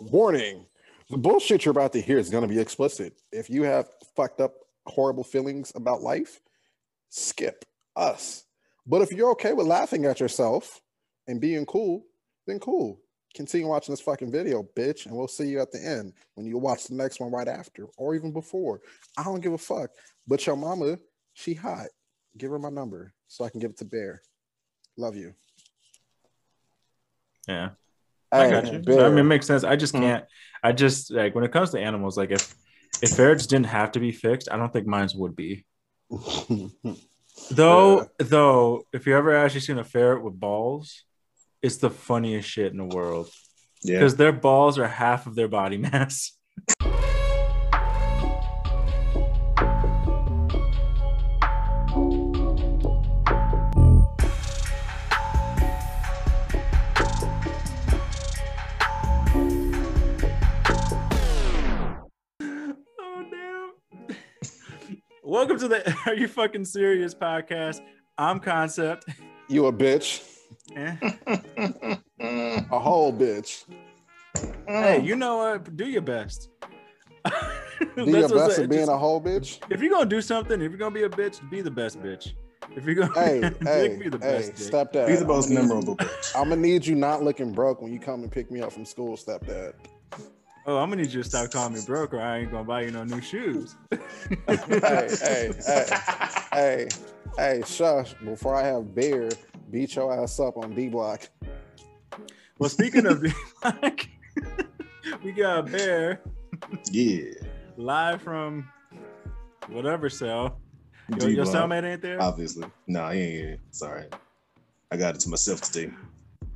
Warning the bullshit you're about to hear is going to be explicit. If you have fucked up, horrible feelings about life, skip us. But if you're okay with laughing at yourself and being cool, then cool. Continue watching this fucking video, bitch, and we'll see you at the end when you watch the next one right after or even before. I don't give a fuck. But your mama, she hot. Give her my number so I can give it to Bear. Love you. Yeah. I got you. So, I mean, it makes sense. I just hmm. can't. I just like when it comes to animals, like if if ferrets didn't have to be fixed, I don't think mines would be. though, yeah. though, if you ever actually seen a ferret with balls, it's the funniest shit in the world. Yeah, because their balls are half of their body mass. to the Are You Fucking Serious podcast. I'm Concept. You a bitch. Eh? a whole bitch. Hey, you know what? Do your best. do your best at being just, a whole bitch. If you're gonna do something, if you're gonna be a bitch, be the best bitch. If you're gonna hey, hey, be the hey, best stepdad. Be the most memorable bitch. I'm gonna need you not looking broke when you come and pick me up from school, stepdad. Oh, I'm gonna need you to stop calling me broke, or I ain't gonna buy you no new shoes. hey, hey, hey, hey, hey, shush! Before I have beer, beat your ass up on D Block. Well, speaking of D Block, we got Bear. Yeah. Live from whatever cell. Yo, your cellmate ain't there? Obviously. No, he ain't here. Sorry. I got it to myself today.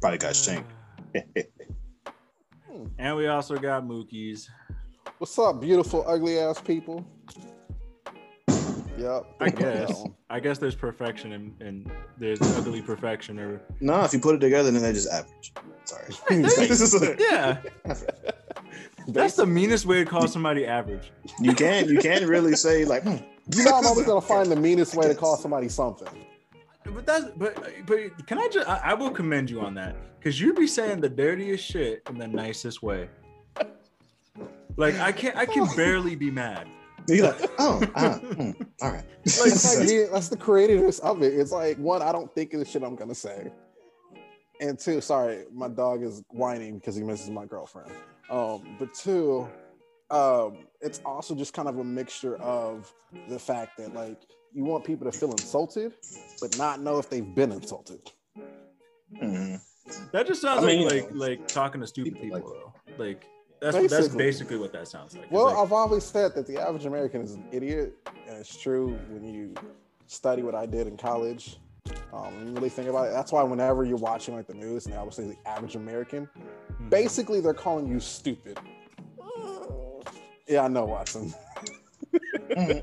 Probably got ah. shanked. And we also got Mookie's. What's up, beautiful, ugly ass people? Yep. I guess. I guess there's perfection and, and there's ugly perfection or No, if you put it together then they're just average. Sorry. yeah. That's the meanest way to call somebody average. You can't you can't really say like hmm. You know I'm always gonna find the meanest way to call somebody something. But that's but but can I just I, I will commend you on that because you'd be saying the dirtiest shit in the nicest way. Like I can't I can barely be mad. You're like, oh, uh, hmm, all right. Like, like, that's the creativeness of it. It's like one, I don't think of the shit I'm gonna say, and two, sorry, my dog is whining because he misses my girlfriend. Um, but two, um, it's also just kind of a mixture of the fact that like you want people to feel insulted, but not know if they've been insulted. Mm-hmm. That just sounds I mean, like, like like talking to stupid people, people though. Like that's basically. that's basically what that sounds like. Well, like, I've always said that the average American is an idiot, and it's true when you study what I did in college. Um, and really think about it. That's why whenever you're watching like the news and they always say the average American, mm-hmm. basically they're calling you stupid. Yeah, I know, Watson.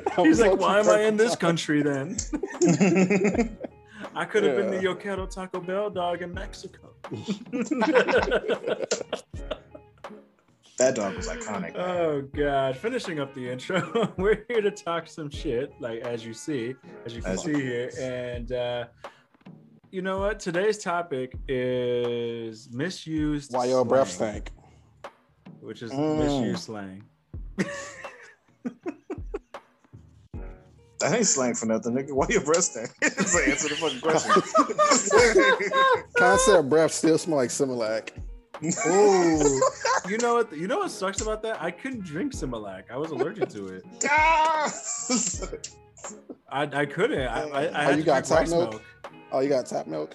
He's like, why am I in this country then? I could have yeah. been the Yo Quiero Taco Bell dog in Mexico. that dog was iconic. Man. Oh god! Finishing up the intro, we're here to talk some shit, like as you see, as you can as see here, and uh, you know what? Today's topic is misused. Why your breath stank? Which is mm. misused slang. That ain't slang for nothing, nigga. Why your breath stink? Just answer the fucking question. Concept breath still smell like Similac. Oh, you know what? You know what sucks about that? I couldn't drink Similac. I was allergic to it. I, I couldn't. I, I, I oh, you got tap milk? milk? Oh, you got tap milk?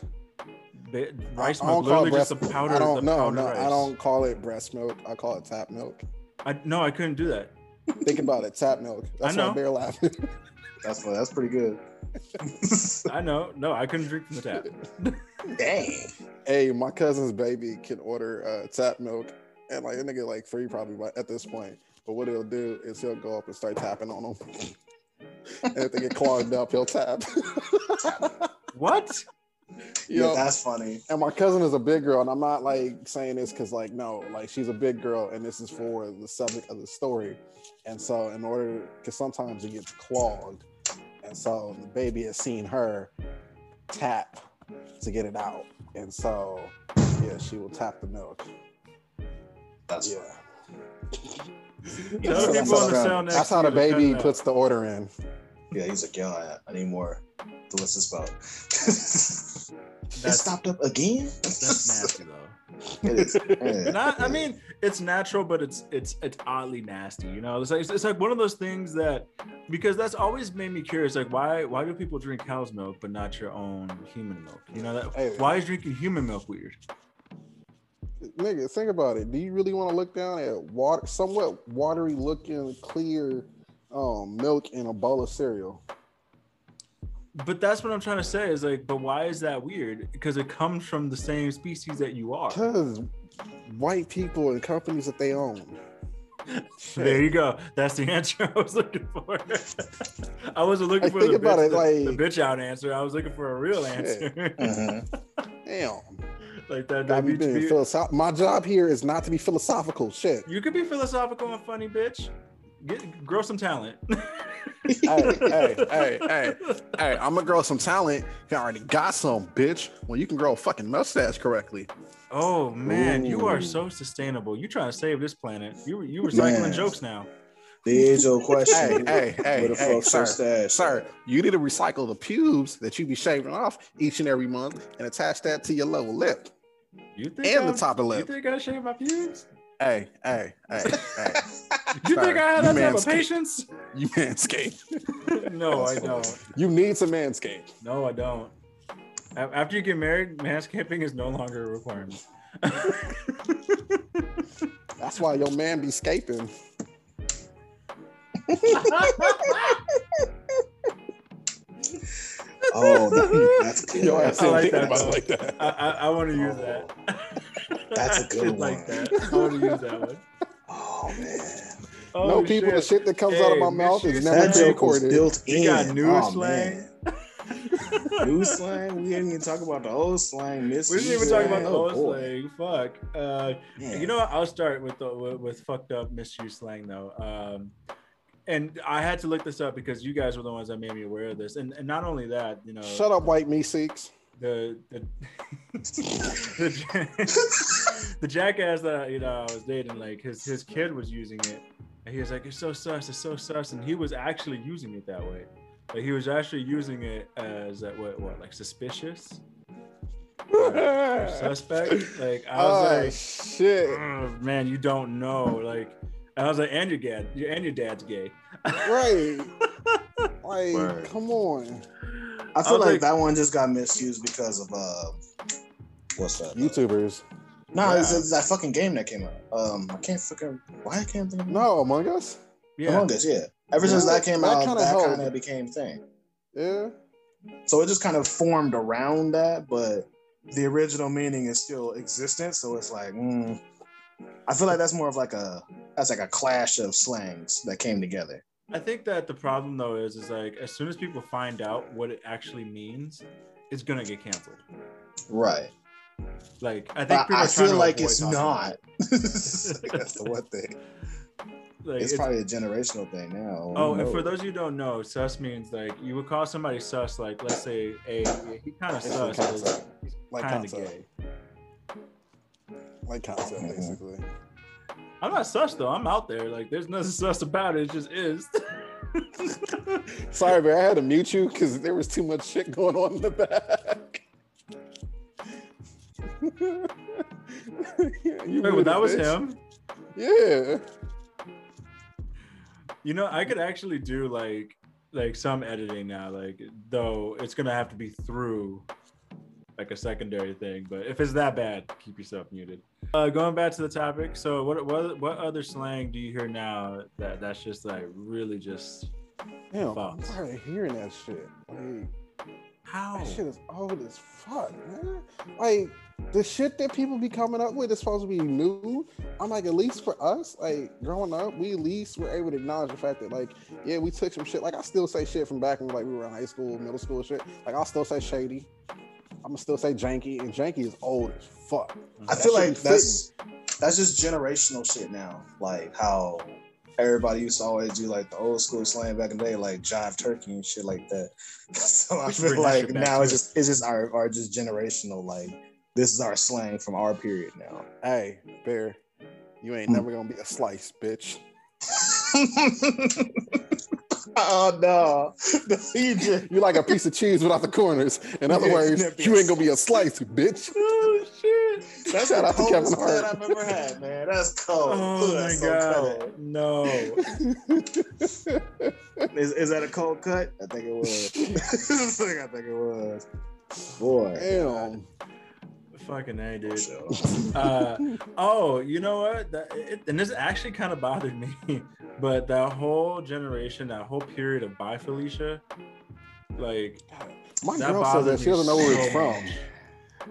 Ba- rice milk, literally just a powder. I don't know. No, rice. I don't call it breast milk. I call it tap milk. I no, I couldn't do that. Think about it, tap milk. That's I know. why Bear laughing. That's that's pretty good. I know. No, I couldn't drink from the tap. Dang. Hey, my cousin's baby can order uh, tap milk, and like a nigga like free probably at this point. But what he'll do is he'll go up and start tapping on them. and if they get clogged up, he'll tap. what? You yeah, that's funny. And my cousin is a big girl, and I'm not like saying this because like no, like she's a big girl, and this is for the subject of the story. And so, in order, because sometimes it gets clogged, and so the baby has seen her tap to get it out, and so yeah, she will tap the milk. That's Yeah. You Tell know, the that's on the how- That's how the baby puts the order in. Yeah, he's like, yo, I, I need more. So what's this about? it stopped up again. That's nasty though. It is. Yeah. Not, I mean, it's natural, but it's it's it's oddly nasty. You know, it's like it's like one of those things that because that's always made me curious. Like, why why do people drink cow's milk but not your own human milk? You know that Hey. why is drinking human milk weird? Nigga, think about it. Do you really want to look down at water, somewhat watery looking, clear um, milk and a bowl of cereal? But that's what I'm trying to say. Is like, but why is that weird? Because it comes from the same species that you are. Because white people and companies that they own. There you go. That's the answer I was looking for. I wasn't looking Like, for think the, about bitch, it, like- the bitch out answer. I was looking for a real answer. Mhm. Damn. like that. That being be- philosoph- My job here is not to be philosophical. Shit. you could be philosophical and funny, bitch. Get grow some talent. hey, hey, hey, hey, hey, I'm gonna grow some talent. You already got some, bitch. Well, you can grow a fucking mustache correctly. Oh man, you are so sustainable. You trying to save this planet. You you recycling Man. jokes now. The age old question. Hey, hey, hey, Where hey, sir, stash? Sir, you need to recycle the pubes that you be shaving off each and every month and attach that to your lower lip You think and I, the top of the You think I shave my pubes? Hey, hey, hey, hey. You Sir, think I have that type of patience? You manscape. no, I don't. You need to manscape. No, I don't. After you get married, manscaping is no longer a requirement. That's why your man be scaping. Oh, that's good. Yo, I I like that, about like that. I, I, I want to use that. Oh. That's a good did like one. that. I want to use that one. Oh man, Oh, no, people, the shit that comes out of my mouth is misuse never that slang. joke was recorded. built in. You got new oh, slang? Man. New slang. We didn't even talk about the old slang. Miss. We didn't even talk about the oh, old boy. slang. Fuck. Uh, Man. You know what? I'll start with the with, with fucked up misuse slang though. Um, and I had to look this up because you guys were the ones that made me aware of this. And and not only that, you know, Shut up, white me seeks. The the the, the jackass that you know I was dating, like his his kid was using it, and he was like, "It's so sus, it's so sus," and he was actually using it that way. Like he was actually using it as uh, what what like suspicious or suspect. Like I was oh like. shit! Man, you don't know. Like, and I was like, and your dad, and your dad's gay. Right? Like, Word. come on. I I feel was like, like- that one just got misused because of uh, what's that? YouTubers. No, it's, Yeah. it's that fucking game that came out. Um, I can't fucking. Why I can't think of? No, Among Us. Yeah, Among Us, yeah. Ever since that came that out, kinda that kind of became thing. Yeah. So it just kind of formed around that, but the original meaning is still existent. So it's like, mm, I feel like that's more of like a that's like a clash of slangs that came together. I think that the problem though is, is like as soon as people find out what it actually means, it's gonna get canceled. Right. Like I think I are feel like it's not. that's the one thing. Like, It's it's- probably a generational thing now. Oh, and for those of you who don't know, sus means like you would call somebody sus, like let's say a he kind of sus, like he's Like kind of gay. Like concept, basically. I'm not sus though. I'm out there. Like there's nothing sus about it. It just is. Sorry, man. I had to mute you because there was too much shit going on in the back. You Wait, well, that was bitch. him. Yeah. You know, I could actually do like like some editing now. Like though it's gonna have to be through like a secondary thing. But if it's that bad, keep yourself muted. Uh, going back to the topic. So what what what other slang do you hear now that that's just like really just Damn, I'm tired of hearing that shit. Like, how? that shit is old as fuck, man. Like, the shit that people be coming up with is supposed to be new. I'm like, at least for us, like growing up, we at least were able to acknowledge the fact that, like, yeah, we took some shit. Like, I still say shit from back when like we were in high school, middle school shit. Like, I'll still say shady. I'm gonna still say janky, and janky is old as fuck. I That feel like that's that's just generational shit now. Like how everybody used to always do like the old school slang back in the day, like jive turkey and shit like that. So I feel like now it's just it's just our, our just generational like this is our slang from our period now. Hey, bear. You ain't Hmm. never gonna be a slice, bitch. oh no, you just You like a piece of cheese without the corners. In other Yeah, words, you ain't gonna be a slice, bitch. Oh shit! that's Shout the out to Kevin coldest cut Hart. I've ever had, man. That's cold. Oh Ooh, my so god! cold. No. Is, is that a cold cut? I think it was. I think it was. Boy. Damn. Fucking a, dude. Uh, oh, you know what? That, it, and this actually kind of bothered me, but that whole generation, that whole period of Bye Felicia, like My That girl says bothers that she doesn't know where it's so from.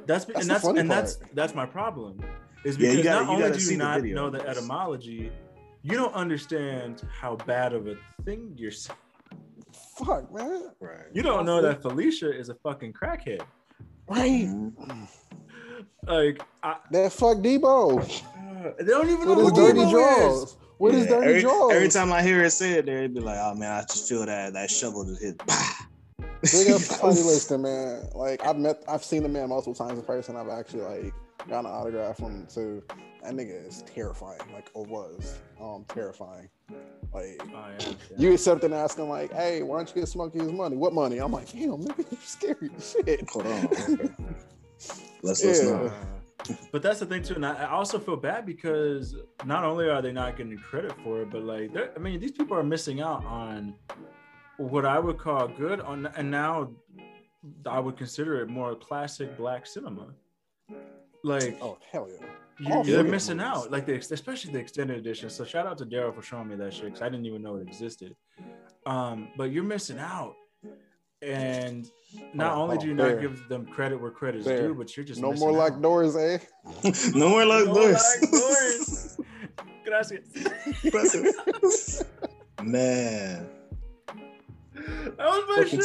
that's, That's and that's and that's part. that's my problem. Is Yeah, because gotta- not you only do you not video know the etymology, you don't understand how bad of a thing you're saying. Fuck, man. Right. You don't know that Felicia is a fucking crackhead. Right. Like, I, That fuck Deebo. uh, they don't even With know his who dirty Deebo is. jaws. With his Yeah, dirty every, jaws. Every time I hear it said there, it'd be like, oh man, I just feel that that shovel just hit. Big up Tiny Lister, man. Like I've met, I've seen the man multiple times in person. I've actually like gotten an autograph from him too. That nigga is terrifying, like or was, um, terrifying. Like Oh, yeah, yeah. you accept and ask him like, "Hey, why don't you get Smokey his money? What money?" I'm like, "Damn, nigga, you're scary as shit." Hold on. Okay. Let's Yeah. listen. up. But that's the thing too, and I, I also feel bad because not only are they not getting credit for it, but like, I mean, these people are missing out on what I would call good on, and now I would consider it more classic black cinema. Like, Oh hell yeah! you, all you're missing movies. out, like the especially the extended edition. So shout out to Daryl for showing me that shit because I didn't even know it existed. Um, but you're missing out, and not Hold on, only hold do you on. not give them credit where credit is due, but you're just No more out. like doors, eh? no more like No this. like doors. Gracias. Man. That was my shit.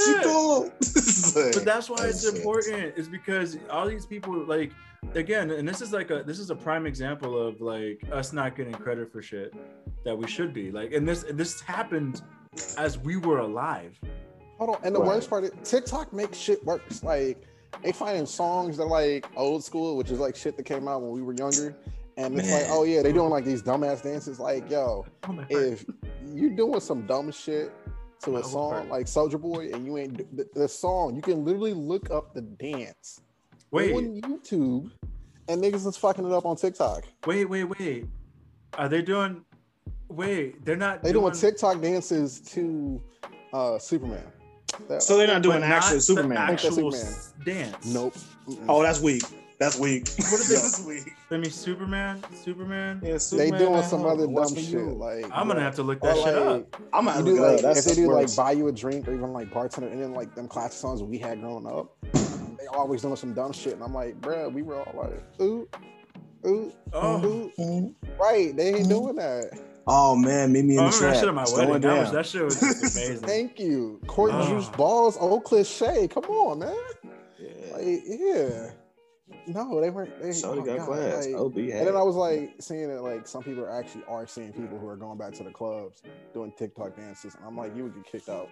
Like- But that's why it's That's important. Is because all these people like again, and this is like a this is a prime example of like us not getting credit for shit that we should be. Like, and this this happened as we were alive. Hold on. And the Right. worst part is TikTok makes shit worse. Like they finding songs that are like old school, which is like shit that came out when we were younger. And it's like, oh yeah, they doing like these dumbass dances. Like, yo, Oh if you doing some dumb shit to a song heart. like Soulja Boy and you ain't the, the song, you can literally look up the dance Wait, on YouTube and niggas is fucking it up on TikTok. wait, wait, wait. Are they doing? Wait, they're not. They doing TikTok dances to uh Superman. That- So they're not doing but actual not Superman. The actual Superman? dance. nope. Mm-mm. Oh, that's weak. That's weak. What are they- That's weak. Let me Superman. Superman. Yeah, Superman. they doing some uh, other dumb shit. you? Like I'm gonna have to look that or shit like, up. I'm gonna do like That's if they the do like buy you a drink or even like bartender and then like them classic songs we had growing up, they always doing some dumb shit. And I'm like, bruh, we were all like, ooh, ooh, Oh, ooh. Right, they ain't doing that. Oh man, meet me in I the remember trap. that shit at my It's wedding. going That was that shit was amazing. Thank you. Court Ah. juice balls, old cliche. Come on, man. Yeah. Like, yeah. No, they weren't. They, Shorty oh, got God, class. like- OB And then I was like seeing that like some people actually are seeing people who are going back to the clubs doing TikTok dances, and I'm like, you would get kicked out.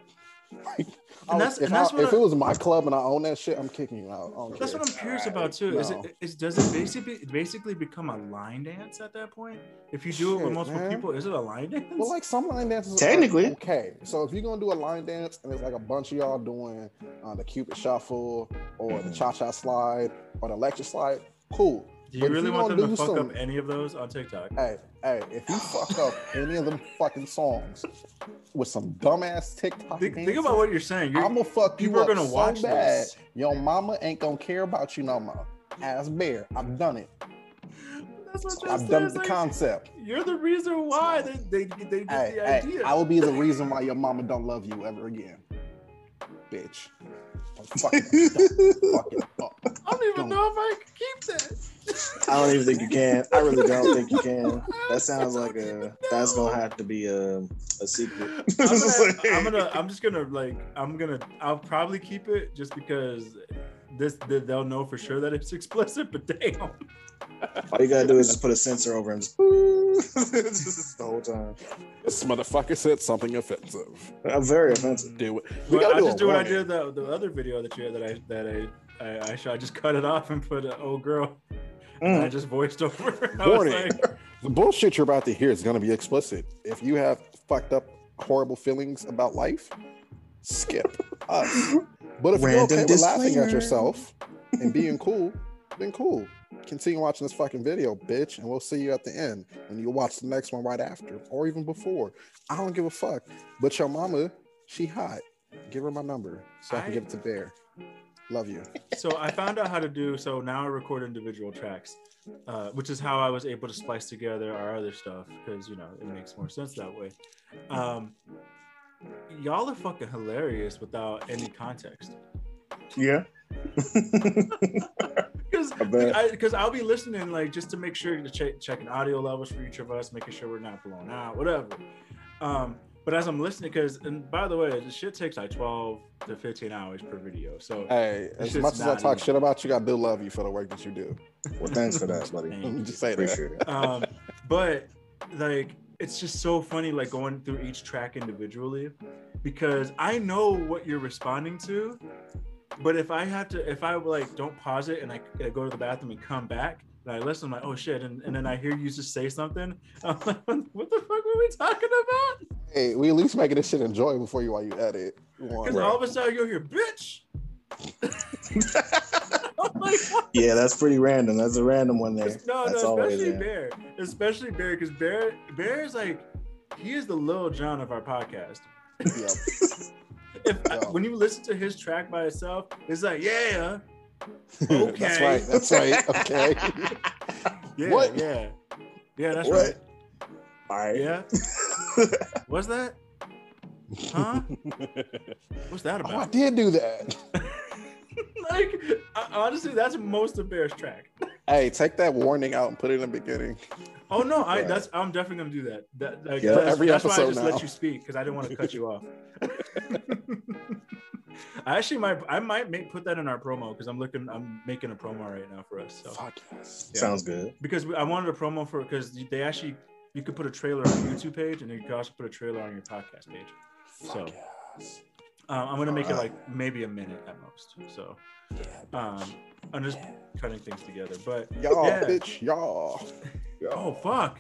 Like, I And that's- if and that's I- what if I- it was my club and I own that shit, I'm kicking you out. That's care. what I'm curious Alright, about too. Is no. it is does it basically basically become a line dance at that point? If you do it with multiple man. people, is it a line dance? Well, like some line dances, are Technically. okay. So if you're gonna do a line dance and it's like a bunch of y'all doing uh, the Cupid Shuffle or Mm-hmm. the Cha Cha Slide or the Electric Slide, cool. do you but really you want them to do fuck some- up any of those on TikTok? Hey, hey, if you fuck up any of them fucking songs with some dumbass TikTok Think, think about what you're saying. You're, I'm gonna fuck you people are gonna so watch bad. this. Your mama ain't gonna care about you no more. Ass bear, I've done it. That's what I'm I've done the like, concept. You're the reason why they they, they get Hey, the hey, idea. I will be the reason why your mama don't love you ever again, bitch. I'm fucking, fucking up. I don't even don't. know if I can keep that. I don't even think you can. I really don't think you can. That sounds like a. That's gonna have to be a a secret. I'm gonna, I'm gonna, I'm just gonna like, I'm gonna, I'll probably keep it just because this, they'll know for sure that it's explicit. But damn, All you gotta do is just put a sensor over him. Just, just the whole time. This motherfucker said something offensive. I'm very offensive. Do it. We Well, I a just do what I did the, the other video that you had that I that I I, I, shot, I just cut it off and put an old girl. And I Mm. just voiced over. Warning. like, The bullshit you're about to hear is going to be explicit. If you have fucked up, horrible feelings about life, skip us. But if you're okay with laughing at yourself and being cool, then cool. Continue watching this fucking video, bitch, and we'll see you at the end when you watch the next one right after or even before. I don't give a fuck. But your mama, she hot. Give her my number so I, can I- give it to Bear. Love you. so I found out how to do so now I record individual tracks, uh, which is how I was able to splice together our other stuff because you know it makes more sense that way. Um, y'all are fucking hilarious without any context. Yeah. Because I bet. because I'll be listening like just to make sure to check checking audio levels for each of us, making sure we're not blown out, whatever. Um, but as I'm listening, because and by the way, this shit takes like 12 to 15 hours per video. So Hey, as much as I talk easy. shit about you, I do love you for the work that you do. well, thanks for that, buddy. Thank you. just say that. Um, but like it's just so funny like going through each track individually because I know what you're responding to, but if I have to, if I like don't pause it and I, I go to the bathroom and come back. And I listen, I'm like, oh shit, and, and then I hear you just say something. I'm like, what the fuck were we talking about? Hey, we at least making this shit enjoyable for you while you edit. Because all of a sudden you'll hear, bitch. Like. Yeah, that's pretty random. That's a random one there. No, That's no, especially. Bear, especially Bear, because Bear, Bear is like, he is the Lil Jon of our podcast. Yep. If Yeah. when you listen to his track by itself, it's like, yeah, Okay. that's right. That's right. Okay. yeah, What? yeah, yeah, that's What? right. All right. Yeah, what's that? Huh? What's that oh, I did do that. like, honestly, that's most of Bear's track. Hey, take that warning out and put it in the beginning. Oh no, I that's I'm definitely gonna do that. That, like, Yeah, that's, every that's why I episode just now. let you speak because I didn't want to cut you off. I actually might I might make, put that in our promo because I'm looking I'm making a promo right now for us. So Fuck yes. Yeah. Sounds good. because we, I wanted a promo for because they actually you could put a trailer on your YouTube page and you could also put a trailer on your podcast page. Fuck So- yes. Um, I'm gonna make it like maybe a minute at most. So Yeah. um, I'm just cutting things together. But Y'all, Yeah. bitch, y'all. oh fuck.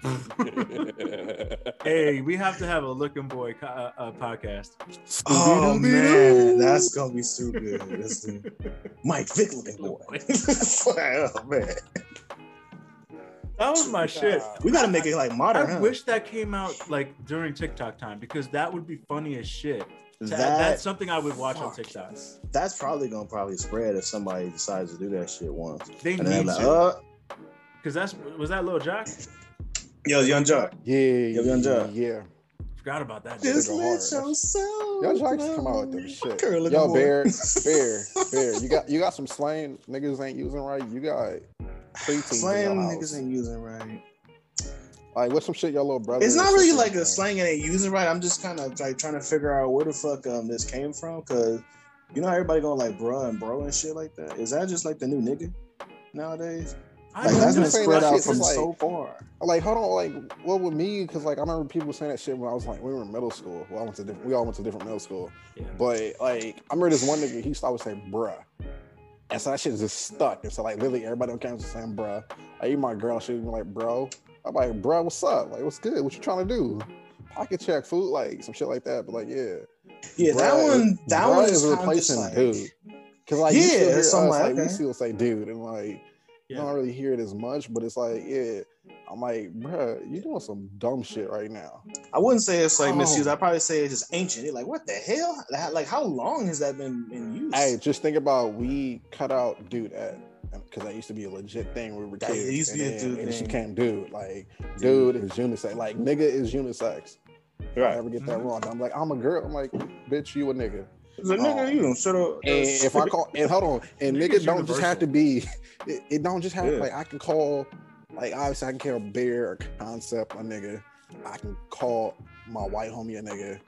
hey, we have to have a looking boy co- uh, uh, podcast. Oh man, that's gonna be so good. That's the Mike Vick looking boy. oh man, That was my shit. we gotta make it like modern. I huh? wish that came out like during TikTok time because that would be funny as shit. That- that that's something I would watch on TikTok. that's probably gonna probably spread if somebody decides to do that shit once. They And need like, to uh, because that's was that Lil Jock. yo, Yung Joc. Yeah, Yo, Yung Joc. yeah. Forgot about that. Just go let hard. yourself. Y'all come out with them shit. Curly Yo, boy. Bear, Bear, Bear. You got you got some slang niggas ain't using right. You got preteens in Slang niggas ain't using right. Like what's some shit your little brother? It's not really like a slang and ain't using right. I'm just kind of like trying to figure out where the fuck um this came from because you know how everybody going like bruh and bro and shit like that. Is that just like the new nigga nowadays? I Like don't that's know. been saying spread that out shit's from like- so far. Like, hold on, like, what with me? Because like I remember people saying that shit when I was like, we were in middle school. Well, I went to different, we all went to different middle school. Yeah. But like, I remember this one nigga, he used to always say bruh. And so that shit just stuck. And so like literally everybody on campus was saying bruh. Like even my girl, she was like, bro. I'm like, bruh, what's up? Like, what's good? What you trying to do? Pocket check, food, like some shit like that. But like, yeah. Yeah, that one, that bruh one is is replacing like, dude. Cause like you Yeah, still hear us, so like, like, we okay. still say dude, and like you don't really hear it as much, but it's like, yeah. I'm like, bruh, you doing some dumb shit right now. I wouldn't say it's like Oh. misused. I'd probably say it's just ancient. You're like, what the hell? Like, how long has that been in use? Hey, just think about we cut out dude at because that used to be a legit thing when we were Yeah, it kids. used to and be a then dude it just thing. became dude. Like dude is unisex. Like nigga is unisex. I never get that Mhm. wrong. I'm like, I'm a girl. I'm like, bitch, you a nigga. It's like, nigga, Oh. you don't shut up. And if I call and hold on, and nigga Nigga's don't just have to be it, it don't just have Yeah. like I can call like obviously I can call a bear or concept a nigga. I can call my white homie a nigga.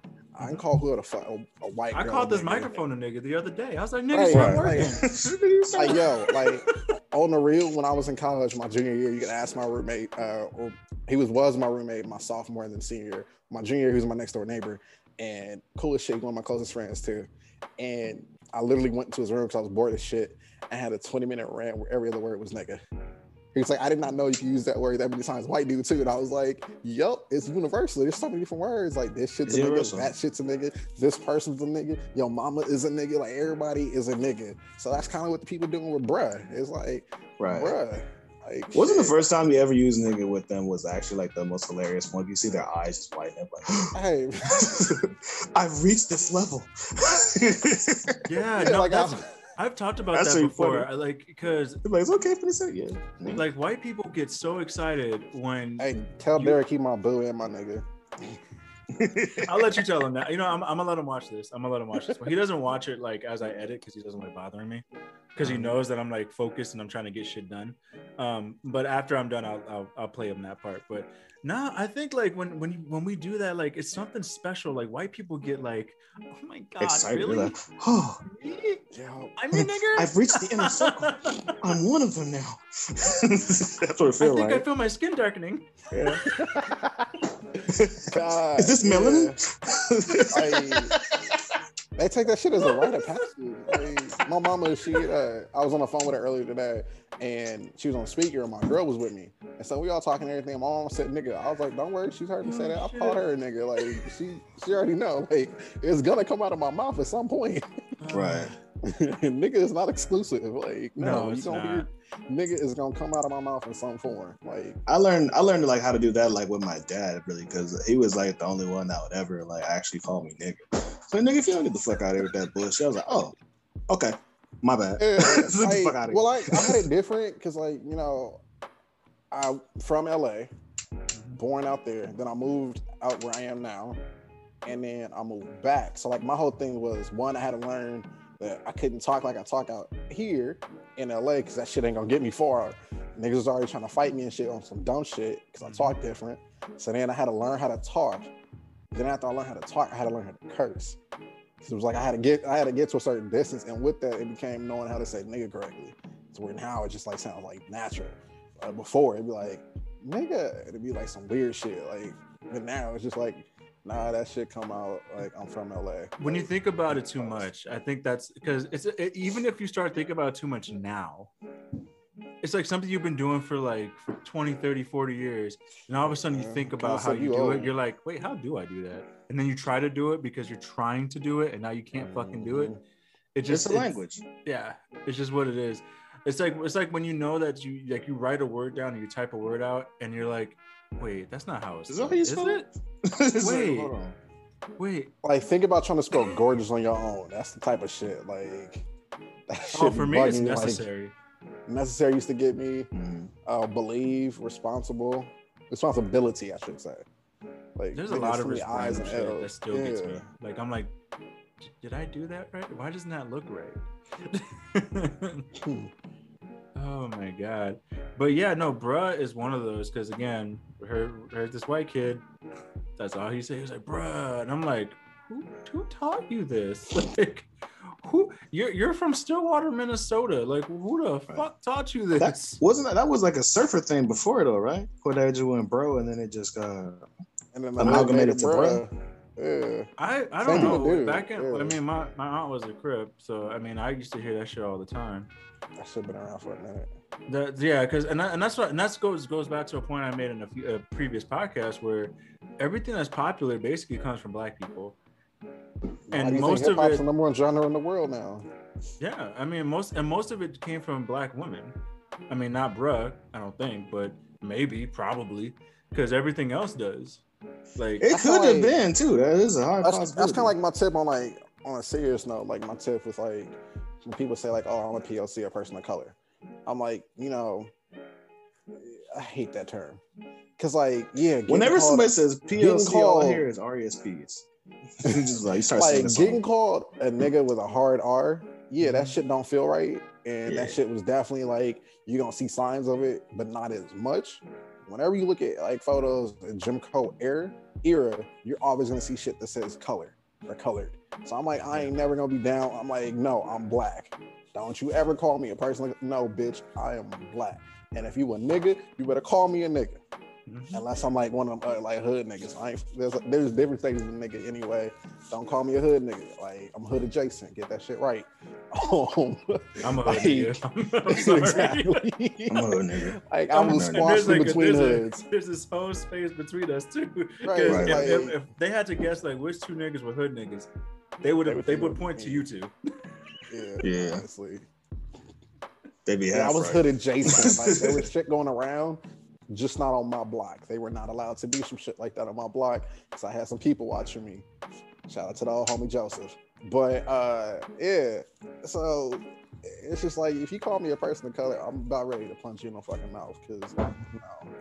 I can call who the fuck a, a white I girl called this nigga. microphone a nigga the other day. I was like, Right, nigga, stop right, working. like- like yo, like on the real, when I was in college, my junior year, you could ask my roommate, uh, or he was was my roommate my sophomore and then senior. My junior year, he was my next door neighbor, and coolest shit, one of my closest friends too. And I literally went to his room because I was bored as shit. and had a 20 minute rant where every other word was nigga. He's like, I did not know you could use that word that many times. White dude too, and I was like, Yup, it's universal. There's so many different words. Like this shit's It's a nigga, that shit's a nigga, this person's a nigga, yo mama is a nigga. Like everybody is a nigga. So that's kind of what the people doing with bruh. It's like, Right. bruh. Like, Wasn't the first time you ever used nigga with them was actually like the most hilarious one. You see their eyes just lighten up like Hey, I've reached this level. Yeah, yeah, no, like that's, I'm, I've talked about That's that really before. funny. Like, because like it's okay for the say, yeah. like white people get so excited when hey, tell You- Derek he my boo and my nigga. I'll let you tell him that. You know, I'm, I'm gonna let him watch this. I'm gonna let him watch this. But he doesn't watch it like as I edit because he doesn't like bothering me. Because he knows that I'm like focused and I'm trying to get shit done. Um, but after I'm done, I'll, I'll I'll play him that part. But nah, I think like when when when we do that, like it's something special. Like white people get mm. like, oh my god, Excited. really? Like, oh, Me? I'm your nigger. I've reached the inner circle. I'm one of them now. That's what it I feels think I like. feel my skin darkening. Yeah. God, Is this ah, melanin? I- they take that shit as a rite of passage. Like, my mama, she, uh, I was on the phone with her earlier today, and she was on speaker, and my girl was with me, and so we all talking and everything. My mom said "nigga," I was like, "Don't worry, she's heard me say that. I called her a nigga. Like she, she already know. Like it's gonna come out of my mouth at some point. right. nigga is not exclusive. Like no, No, you it's gonna hear nigga is gonna come out of my mouth in some form. Like I learned I learned like how to do that like with my dad really because he was like the only one that would ever like actually call me nigga. So nigga, if you don't get the fuck out of here with that bullshit, I was like, oh, okay, my bad. Yeah, Get the like, fuck outta here. well, I, I had it different because, like, you know, I'm from LA, born out there. Then I moved out where I am now, and then I moved back. So, like, my whole thing was one, I had to learn that I couldn't talk like I talk out here in LA because that shit ain't gonna get me far. Niggas was already trying to fight me and shit on some dumb shit because I talk different. So then I had to learn how to talk. Then after I learned how to talk, I had to learn how to curse. 'Cause it was like I had to get I had to get to a certain distance, and with that, it became knowing how to say nigga correctly. So where now it just like sounds like natural. Before it'd be like nigga, it'd be like some weird shit. Like, but now it's just like nah, that shit come out like I'm from LA. when you think about it too much i think that's because it's it, even if you start thinking about it too much now it's like something you've been doing for like for 20 30 40 years and all of a sudden you Yeah, think about how you do old. it you're like wait how do i do that and then you try to do it because you're trying to do it and now you can't fucking do it mm-hmm. it It's just a language. yeah it's just what it is it's like it's like when you know that you like you write a word down and you type a word out and you're like wait that's not how it's Is that how you spell it It's Wait. hold wait like think about trying to spell gorgeous on your own. That's the type of shit. Like that shit oh for me it's bugging, like, necessary necessary used to get me. Mhm. uh, believe, responsible, responsibility, I should say. Like There's a lot of eyes and shit that still gets me. Like I'm like, did I do that right? Why doesn't that look right? Hmm. oh my god. But yeah, no, bruh is one of those because again, heard heard this white kid. That's all he said. He was like, bruh, and I'm like, who who taught you this? Like, who you're you're from Stillwater, Minnesota. Like, who the Right. fuck taught you That this? wasn't that, that was like a surfer thing before though, right? Where they just went bro, and then it just got Amalgamated the to bruh. Yeah. I, I don't people know. do, Back in, I mean, my, my aunt was a crip, so I mean, I used to hear that shit all the time. That shit been around for a minute. That, yeah, because and, that, and that's what and that's goes goes back to a point I made in a, few, a previous podcast where everything that's popular basically comes from black people. And do most of hip-hop's it- the number one genre in the world now. Yeah, I mean most and most of it came from black women. I mean, not bruh, I don't think, but maybe, probably, because everything else does. Like, it could have like- been too. That is a high That's, possibility. that's kind of like my tip on like on a serious note. Like my tip was like when people say like, "Oh, I'm a PLC, a person of color." I'm like, you know, I hate that term because like, yeah, Whenever called- somebody says PLC, all I called- hear is RESPs. just like you start like getting called a nigga with a hard R, yeah, that Mhm. shit don't feel right. And Yeah. that shit was definitely like you gonna see signs of it, but not as much. Whenever you look at like photos in Jim Crow era, era, you're always gonna see shit that says color or colored. So I'm like, I ain't never gonna be down. I'm like, no, I'm black. Don't you ever call me a person like no, bitch, I am black. And if you a nigga, you better call me a nigga. mhm. Unless I'm like one of them uh, like hood niggas. I ain't, there's there's different things in nigga anyway. Don't call me a hood nigga. Like I'm hood adjacent. Get that shit right. Um, I'm a hood like, nigga. I'm sorry. exactly. I'm a hood nigga. like I I'm a- squashed in like a- between there's, hoods. a, there's this whole space between us too. Right, if, right. if, if they had to guess like which two niggas were hood niggas, they would They have would they would point to you two. Yeah, Yeah. honestly. They be Yeah, I was right. hood adjacent. Like there was shit going around, just not on my block. They were not allowed to do some shit like that on my block because I had some people watching me. Shout out to the old homie Joseph. But uh yeah, so it's just like if you call me a person of color, I'm about ready to punch you in the fucking mouth because no,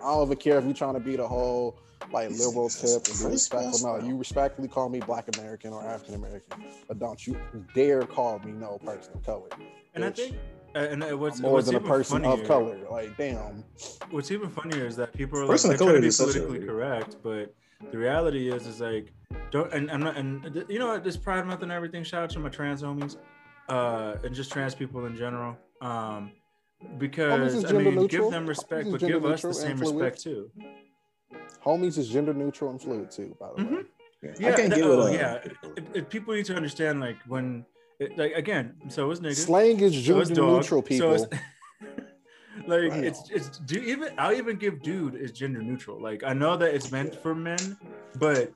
I don't even care if you're trying to be the whole like liberal tip and be respectful. No, you respectfully call me Black American or African American, but don't you dare call me no person of color. And I think uh, and uh, what's more than a person funnier, of color. Like, damn. What's even funnier is that people are like they're color trying to be is such a- politically correct, but the reality is is like don't and I'm not and th- you know what this Pride Month and everything. Shout out to my trans homies, uh, and just trans people in general. Um, because I mean, neutral. give them respect, Homies but give us the same respect too. Homies is gender neutral and fluid too, by the way. Mhm. Yeah, Yeah, I can't th- get oh, with yeah. It, it- people need to understand like when, it, like again, so is niggas. Slang is so gender is dog, neutral, so people. is- like Right. it's it's do even I'll even give dude is gender neutral. Like I know that it's meant for men, but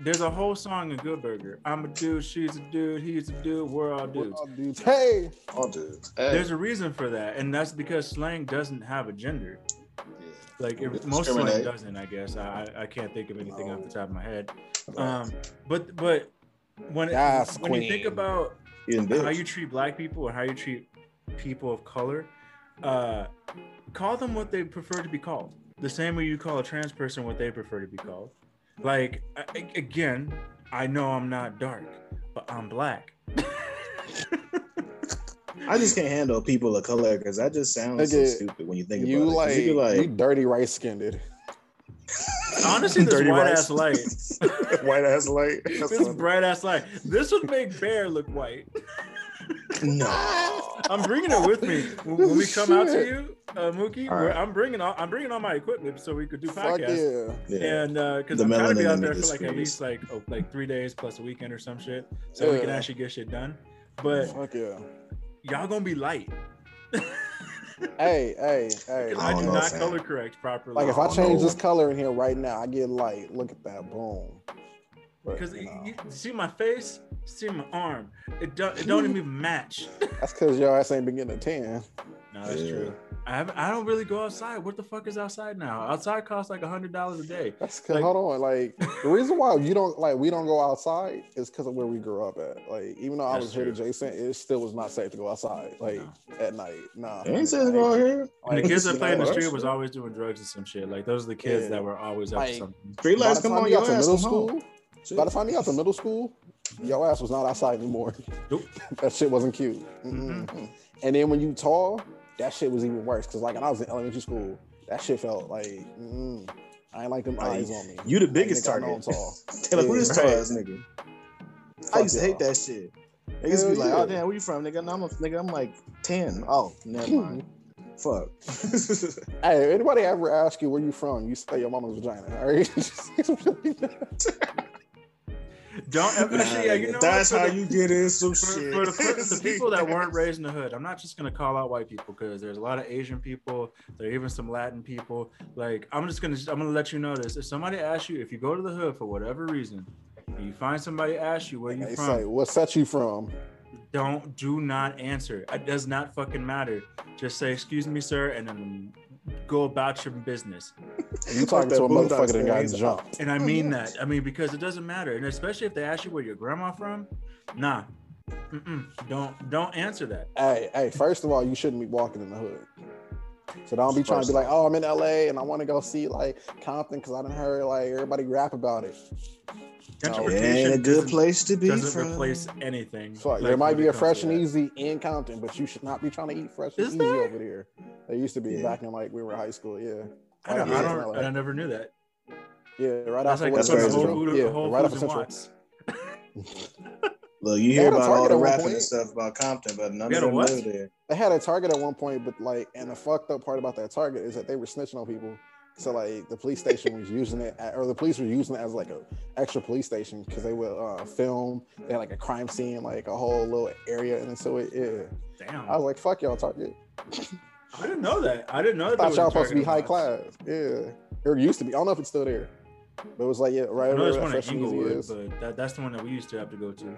there's a whole song in Good Burger. I'm a dude, she's a dude, he's a dude, we're all We're dudes. all dudes. Hey, all dudes. There's a reason for that, and that's because slang doesn't have a gender. Like it, most slang doesn't, I guess. I I I can't think of anything off the top of my head. Um, but but when Yes, when you think about how you treat black people or how you treat people of color, uh, call them what they prefer to be called. The same way you call a trans person what they prefer to be called. Like I, I- again, I know I'm not dark, but I'm black. I just can't handle people of color because that just sounds so Nigga, stupid when you think you about it. 'Cause like, you like, you dirty rice skinned. Honestly, this Dirty white rice. ass light, white ass light. That's this funny. bright ass light, this would make Bear look white. No. I'm bringing it with me when, when we come out to you, uh, Mookie. All where right. I'm bringing all I'm bringing all my equipment so we could do Fuck podcasts. yeah. Yeah. And because The I'm trying to be out there for like at least like oh, like three days plus a weekend or some shit, so we can actually get shit done. But Fuck yeah. y'all gonna be light. Hey, hey, hey. I, I do don't know, not fam. color correct properly. Like if I don't change know. this color in here right now, I get light. Look at that, boom. But, because you you, know, you see my face, see my arm. It don't it don't even match. that's because your ass ain't been getting a tan. No, that's Yeah. true. I haven't, I don't really go outside. What the fuck is outside now? Outside costs like a hundred dollars a day. That's because Like- hold on, like the reason why you don't like we don't go outside is because of where we grew up at. Like even though I That's was here true. adjacent, it still was not safe to go outside like at night. Nah, They ain't said to go out here. Like, the kids that you play in the street was always doing drugs and some shit. Like those are the kids Yeah. that were always up to something. Street by lights come time on, you got your to ass middle school. home. School, by the time you got to middle school, your ass was not outside anymore. Nope. that shit wasn't cute. Mm-mm. And then when you tall, that shit was even worse. Cause like when I was in elementary school, that shit felt like mm, I ain't like them Like, eyes on me. You the biggest nigga, target. Tall. Tell like, who this Yeah. tall ass nigga? I used to hate that shit. Niggas Hell be like, yeah. oh damn, where you from, nigga? No, I'm a, nigga, I'm like 10. Oh, never mind. Fuck. Hey, anybody ever ask you where you from? You say your mama's vagina. All right. Don't ever, actually, yeah, you know that's how the- you get in some for, shit. for the, for the people that weren't raised in the hood, I'm not just gonna call out white people because there's a lot of Asian people. There are even some Latin people. Like I'm just gonna I'm gonna let you know this. If somebody asks you, if you go to the hood for whatever reason, you find somebody ask you where you from, say, what set you from? don't do not answer. It does not fucking matter. Just say excuse me, sir, and then go about your business. And you talking to a motherfucker that got jumped. And I mean that. I mean because it doesn't matter, and especially if they ask you where your grandma from, nah, Mm-mm. don't don't answer that. Hey, hey, first of all, you shouldn't be walking in the hood. So don't be trying to be like, oh, I'm in LA and I want to go see like Compton because I didn't heard like everybody rap about it. It Gentrification ain't a good place to be doesn't from. replace anything. Fuck, like, there might be a fresh and easy in Compton, but you should not be trying to eat fresh and Is easy there? over there. There used to be Yeah. back in like we were high school. Yeah, I don't, Yeah. I don't, I never knew that. yeah, right That's after like that's that's crazy. Whole Central. Food, Yeah, Whole right Foods after and Central. Watts. Look, you They hear had a about all Target the at one rapping point. and stuff about Compton, but none of had a them what? live there. They had a Target at one point, but like, and the fucked up part about that Target is that they were snitching on people So like the police station was using it, at, or the police were using it as like a extra police station because they would uh, film. They had like a crime scene, like a whole little area, and so it. Yeah, Damn. I was like, "Fuck y'all, Target." I didn't know that. I didn't know that. I there thought y'all supposed to be high Target class. Yeah, or used to be. I don't know if it's still there, but it was like yeah, right I know over there's one in Fresh Inglewood, but that, that's the one that we used to have to go to.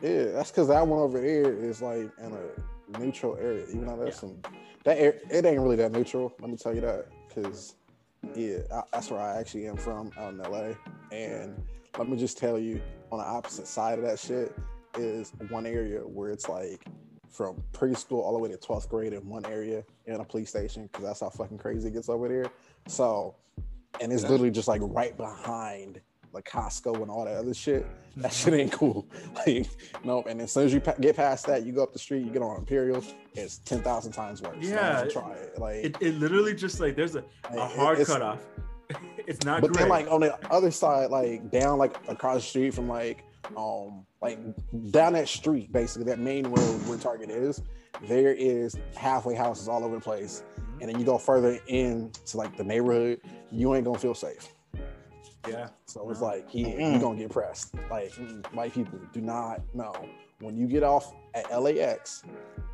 Yeah, that's because that one over there is like in a neutral area. Even though that's some that air, it ain't really that neutral. Let me tell you that because yeah, I, that's where I actually am from out in LA. And let me just tell you, on the opposite side of that shit is one area where it's like from preschool all the way to 12th grade in one area in a police station because that's how fucking crazy it gets over there. So, and it's Yeah. literally just like right behind like Costco and all that other shit. That shit ain't cool. Like, no. And as soon as you pa- get past that, you go up the street, you get on Imperial, it's 10,000 times worse. Yeah, try it. Like, It, it literally just like there's a, a hard it's- cutoff. it's not but great. then like on the other side, like down like across the street from like um like down that street, basically that main road where Target is, there is halfway houses all over the place. Mhm. And then you go further in to like the neighborhood, you ain't gonna feel safe. Yeah. So it's No. like yeah, Mm-mm. you're gonna get pressed. Like mm, white people do not know. When you get off at LAX,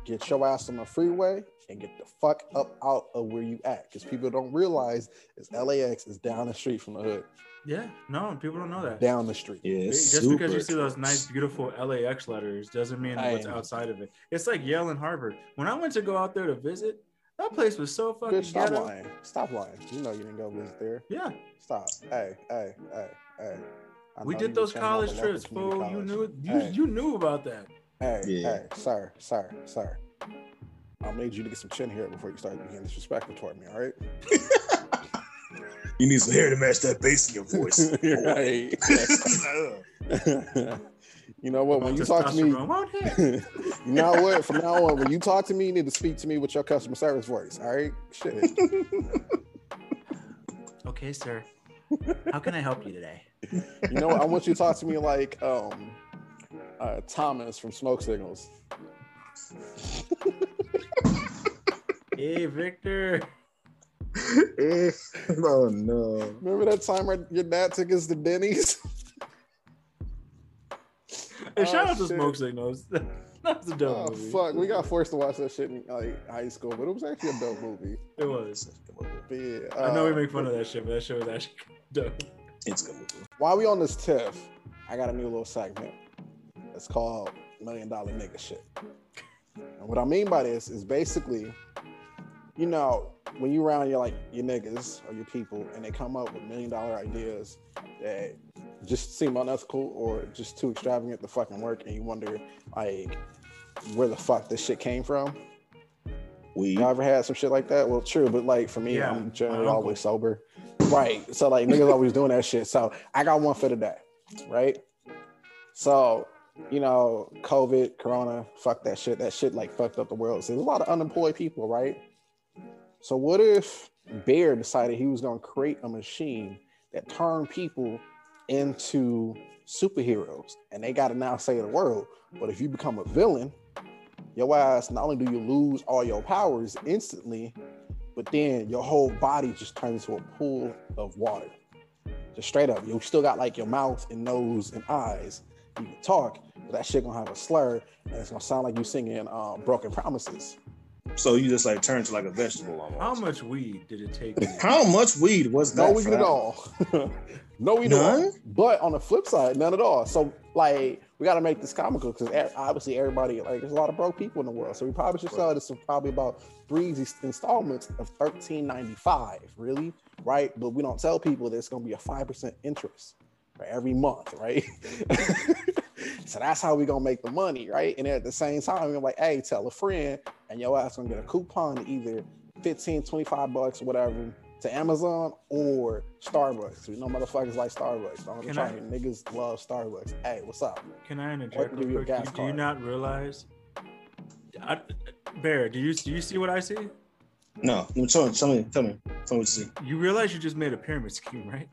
get your ass on the freeway and get the fuck up out of where you at. Because people don't realize is LAX is down the street from the hood. Yeah. No, people don't know that. Down the street. Yeah, Just because you see those nice, beautiful LAX letters doesn't mean what's Hey. outside of it. It's like Yale and Harvard. When I went to go out there to visit, that place was so fucking Bitch, stop ghetto. lying. Stop lying. You know you didn't go visit there. Yeah, Stop. Hey, hey, hey, hey. I we did those were changing all college trips, community fool. You college. knew you Hey. you knew about that. Hey, Yeah. hey, sir, sir, sir. I made you to get some chin hair before you start being disrespectful toward me, all right? You need some hair to match that bass in your voice. right. you know what? When you talk to me, Testosterone won't hit. you know what? From now on, when you talk to me, you need to speak to me with your customer service voice. All right? Shit. okay, sir. How can I help you today? You know what? I want you to talk to me like um uh Thomas from Smoke Signals. Hey, Victor. oh no. Remember that time where your dad took us to Denny's? Hey, shout Oh, out to. Smoke Signals. That was a dope movie. Oh movie. fuck, we got forced to watch that shit in like high school, but it was actually a dope movie. It was. But yeah, I know we uh, make fun of that shit, but that shit was actually dope. It's good movie. While we on this tiff, I got a new little segment. It's called Million Dollar Nigga Shit. And what I mean by this is basically, you know, when you around your like your niggas or your people and they come up with million dollar ideas that just seem unethical or just too extravagant to fucking work and you wonder like where the fuck this shit came from. We Y'all ever had some shit like that? Well, true, but like for me, Yeah, I'm generally always sober. Right. So like niggas always doing that shit. So I got one for today. Right. So, you know, COVID, Corona, fuck that shit. That shit like fucked up the world. So there's a lot of unemployed people, right? So what if Bear decided he was gonna create a machine that turned people into superheroes and they gotta now save the world. But if you become a villain, your ass not only do you lose all your powers instantly, but then your whole body just turns into a pool of water. Just straight up. You still got like your mouth and nose and eyes. You can talk, but that shit gonna have a slur and it's gonna sound like you singing um, broken promises. So you just like turn to like a vegetable almost. How much weed did it take? How much weed was that? No weed at all. no weed at all. None? But on the flip side, none at all. So like we got to make this comical because obviously everybody like there's a lot of broke people in the world. So we probably should sell this in probably about three installments of thirteen ninety five. Really, right? But we don't tell people there's going to be a five percent interest for every month, right? so that's how we gonna make the money, right? And at the same time, we're like, hey, tell a friend, and your ass gonna get a coupon either 15, 25 bucks, whatever, to Amazon or Starbucks. We know motherfuckers like Starbucks. I'm trying niggas love Starbucks. Hey, what's up? Can I interject real quick? Do, do you not realize? I, Bear, do you do you see what I see? No. Tell me, tell me, tell me, tell me what you see. You realize you just made a pyramid scheme, right?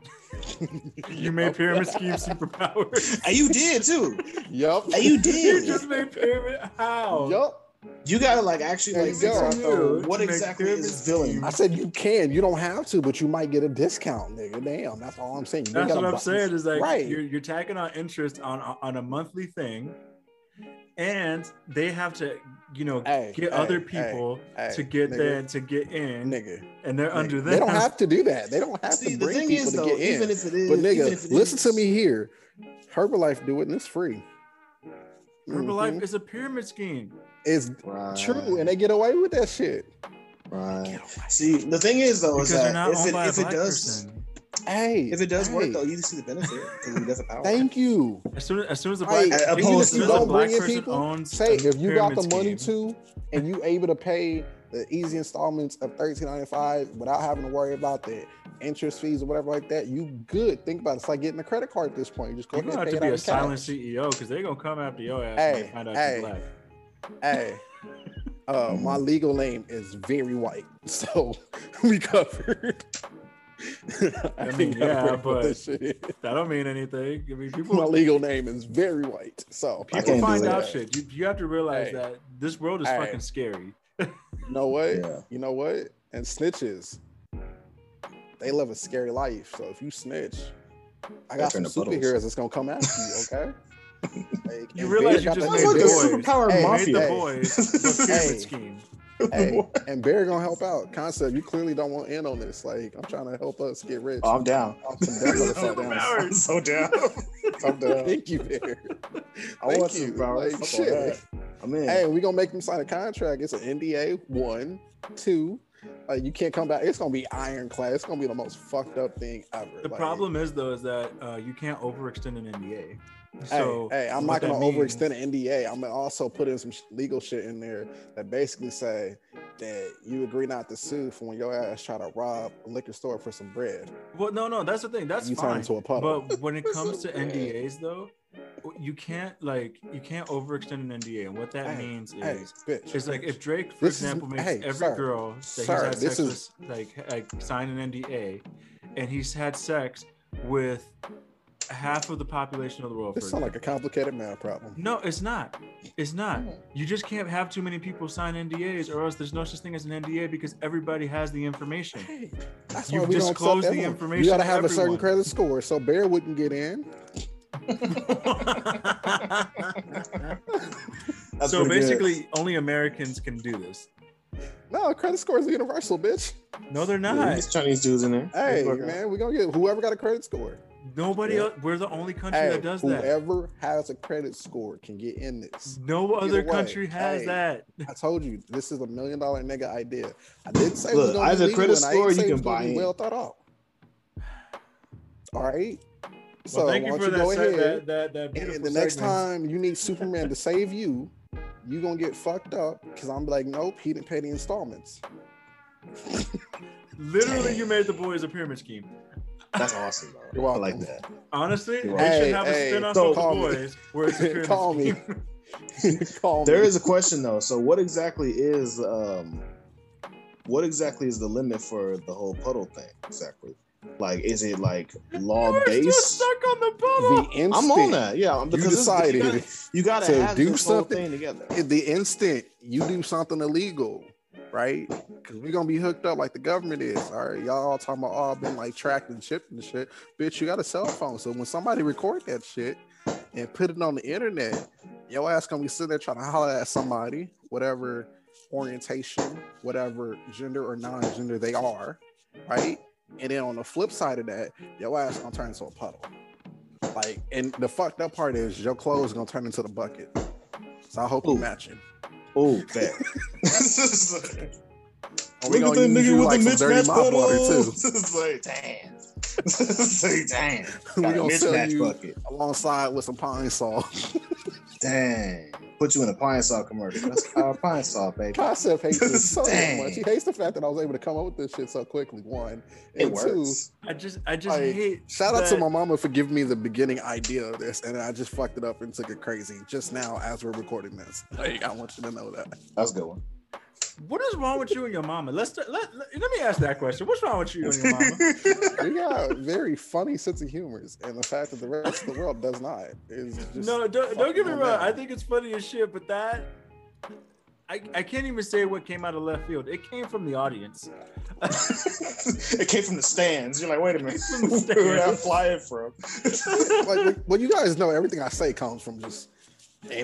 you made pyramid scheme superpowers. And you did too. Yup. And you did. you just made pyramid. How? Yup. You gotta like actually like you figure go. out though, what exactly is villain. I said you can. You don't have to, but you might get a discount, nigga. Damn, that's all I'm saying. You That's what I'm buy- saying. Is like right. you're you're tagging on interest on on a monthly thing, and they have to you know Hey, get hey, other people hey, to get nigga, there to get in, nigga. and they're nigga. under them. They don't have to do that. They don't have See, to the bring thing people is to though, get in. even if it is, but even nigga, if it listen is- to me here. Herbalife do it and it's free. Herbalife Mhm. is a pyramid scheme. It's Right, true, and they get away with that shit. right. See, the thing is though, Because is they're that not if it if it does person. Hey, if it does hey, work though, you see the benefit because he does the power. Thank you. As soon as, as soon as the Hey, black, as even opposed as soon as don't black bring in person people, owns Say if you got the money scheme, to, and you able to pay the easy installments of thirteen ninety five without having to worry about the interest fees or whatever like that, you good. Think about it. It's like getting a credit card at this point. You just go you're ahead gonna have pay to be a in silent cash. CEO because they're gonna come after your ass Hey, when they find out hey. you're black. Hey, uh, my legal name is very white, so we covered. I ain't mean, yeah, but- That don't mean anything. I mean, people. my people legal name is very white, so I people can't do find that. out shit. You, you have to realize Hey. that this world is Hey. fucking scary. You know what? Yeah. You know what? And snitches, they live a scary life. So if you snitch, I got They're some in puddles. superheroes that's gonna come after you. Okay. Like, You realize you got just that made like nigga a boys. Superpower Hey, Made mafia. the boys Hey. scheme. Hey, and Bear gonna help out. Concept, you clearly don't want in on this. Like, I'm trying to help us get rich. Oh, I'm down. I'm down with Oh, down. I'm so down. I'm down. Thank you, Bear. I want Thank you. superpowers. Like, shit. I'm in. Hey, we gonna make them sign a contract. It's an NDA. One, two. Like you can't come back. It's gonna be ironclad. It's gonna be the most fucked up thing ever. The Like, problem is though is that uh, you can't overextend an NDA. Hey, So hey, I'm not gonna overextend an NDA. I'm gonna also put in some sh- legal shit in there that basically say that you agree not to sue for when your ass try to rob a liquor store for some bread. Well, no, no, that's the thing. That's you turn fine. into a puddle. But when it comes to bad. NDAs though, you can't like you can't overextend an NDA. And what that Hey, means is hey, bitch. It's like if Drake, for This is- example, makes hey, every sir, girl that sir, he's had this sex is- with like like sign an NDA, and he's had sex with half of the population of the world. this sounds like a complicated math problem. no, it's not. It's not. Hmm. You just can't have too many people sign NDAs, or else there's no such thing as an NDA because everybody has the information. Hey, that's You've why we don't disclosed the everyone. information You gotta to have a certain credit score, so Bear wouldn't get in. So pretty good. basically, only Americans can do this. No, credit score is universal, bitch. No, they're Yeah, not. these Chinese dudes in there. Hey, Let's work out. man, we're gonna get whoever got a credit score. Nobody Yeah. else. We're the only country Hey, that does that. whoever has a credit score can get in this. No other way, country has hey, that. I told you this is a million dollar nigga idea. I didn't say it was Look, gonna be either legal, credit score you can buy be in. well thought out. All right. So well, thank why you don't for you that, go se- ahead that, that, that and beautiful the next time you need Superman to save you, you gonna get fucked up because I'm like, nope, he didn't pay the installments. Literally, you made the boys a pyramid scheme. That's awesome, bro. You're I like that. Honestly, You're they right. should Hey, have a spin-off so of the call me. boys where it's Call me. scheme. Call There me. is a question though. So what exactly is um what exactly is the limit for the whole puddle thing exactly? Like is it like law We're based? stuck on the puddle. the instant I'm on that. Yeah, because this- decided you gotta, you gotta do this whole something- thing together. in the instant you do something illegal, right? Because we're gonna be hooked up like the government is. All right, y'all talking about oh, all been like tracked and shipped and shit. Bitch, you got a cell phone, so when somebody record that shit and put it on the internet, your ass gonna be sitting there trying to holler at somebody, whatever orientation, whatever gender or non-gender they are, right? And then on the flip side of that, your ass gonna turn into a puddle. Like, and the fucked up part is your clothes gonna turn into the bucket. So I hope you Ooh. matching. Oh, bet. And oh, we Look at gonna that use nigga you with like the some dirty mismatched mop water too. like, damn. like, damn. we a gonna sell you bucket. alongside with some Pine-Sol. Dang. Put you in a Pine-Sol commercial. That's our Pine-Sol, baby. Concept hates this so Dang. much. He hates the fact that I was able to come up with this shit so quickly. One, It and two, works. I just, I just Like, hate. shout out to my mama for giving me the beginning idea of this, and I just fucked it up and took it crazy just now as we're recording this. Like, I want you to know that. That's a good one. What is wrong with you and your mama? Let's start, let, let, let me ask that question. What's wrong with you and your mama? We got very funny sense of humors, and the fact that the rest of the world does not is just no, don't, don't get me wrong. on I think it's funny as shit, but that I, I can't even say what came out of left field. It came from the audience. it came from the stands. You're like, wait a minute, From the where I'm stands. flying from? like, well, you guys know everything I say comes from just.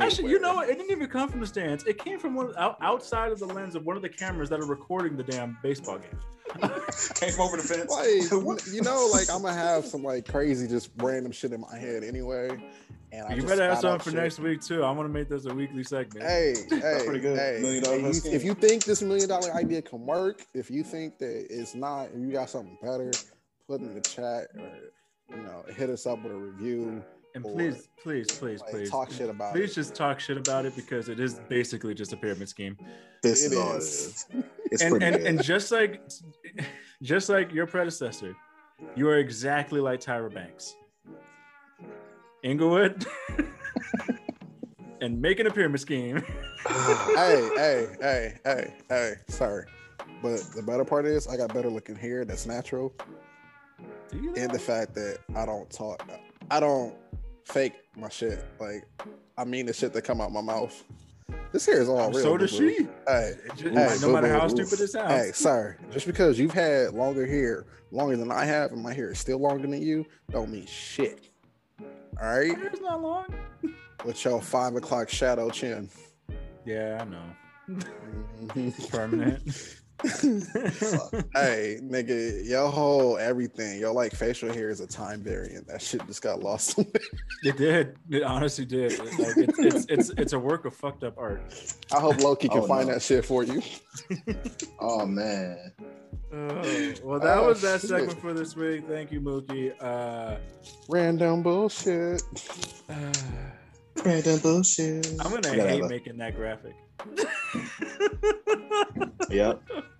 Actually, you know what? It didn't even come from the stands. It came from one out, outside of the lens of one of the cameras that are recording the damn baseball game. came over the fence. Like, you know, like I'm gonna have some like crazy, just random shit in my head anyway. And I you just better have spout something for shit. next week too. I want to make this a weekly segment. Hey, hey, pretty good. hey! Million dollar hey, you- if you think this million dollar idea can work, if you think that it's not, if you got something better, put it in the chat or you know, hit us up with a review. And or, please, please, please, Like, please, talk shit about please it. Please just talk shit about it because it is basically just a pyramid scheme. This it is. It is. is. It's and pretty and, and just like just like your predecessor, you are exactly like Tyra Banks. Inglewood and making a pyramid scheme. hey, hey, hey, hey, hey! Sorry, but the better part is I got better looking hair. That's natural, Do you and the fact that I don't talk, I don't fake my shit. Like I mean the shit that come out my mouth. This hair is all real. so does she. Hey, just- Hey, no matter how stupid it sounds. Hey, sir, just because you've had longer hair, longer than I have, and my hair is still longer than you, don't mean shit. All right. My hair's not long. With your five o'clock shadow chin. Yeah, I know. Permanent. hey, nigga, your whole everything, your like facial hair is a time variant. That shit just got lost. it did. It honestly did. Like it's, it's it's it's a work of fucked up art. I hope Loki can Oh, find no. that shit for you. oh man. Oh, well, that Oh, was that shit. segment for this week. Thank you, Mookie. Uh, Random bullshit. uh, Random bullshit. I'm gonna hate making that graphic. Yep.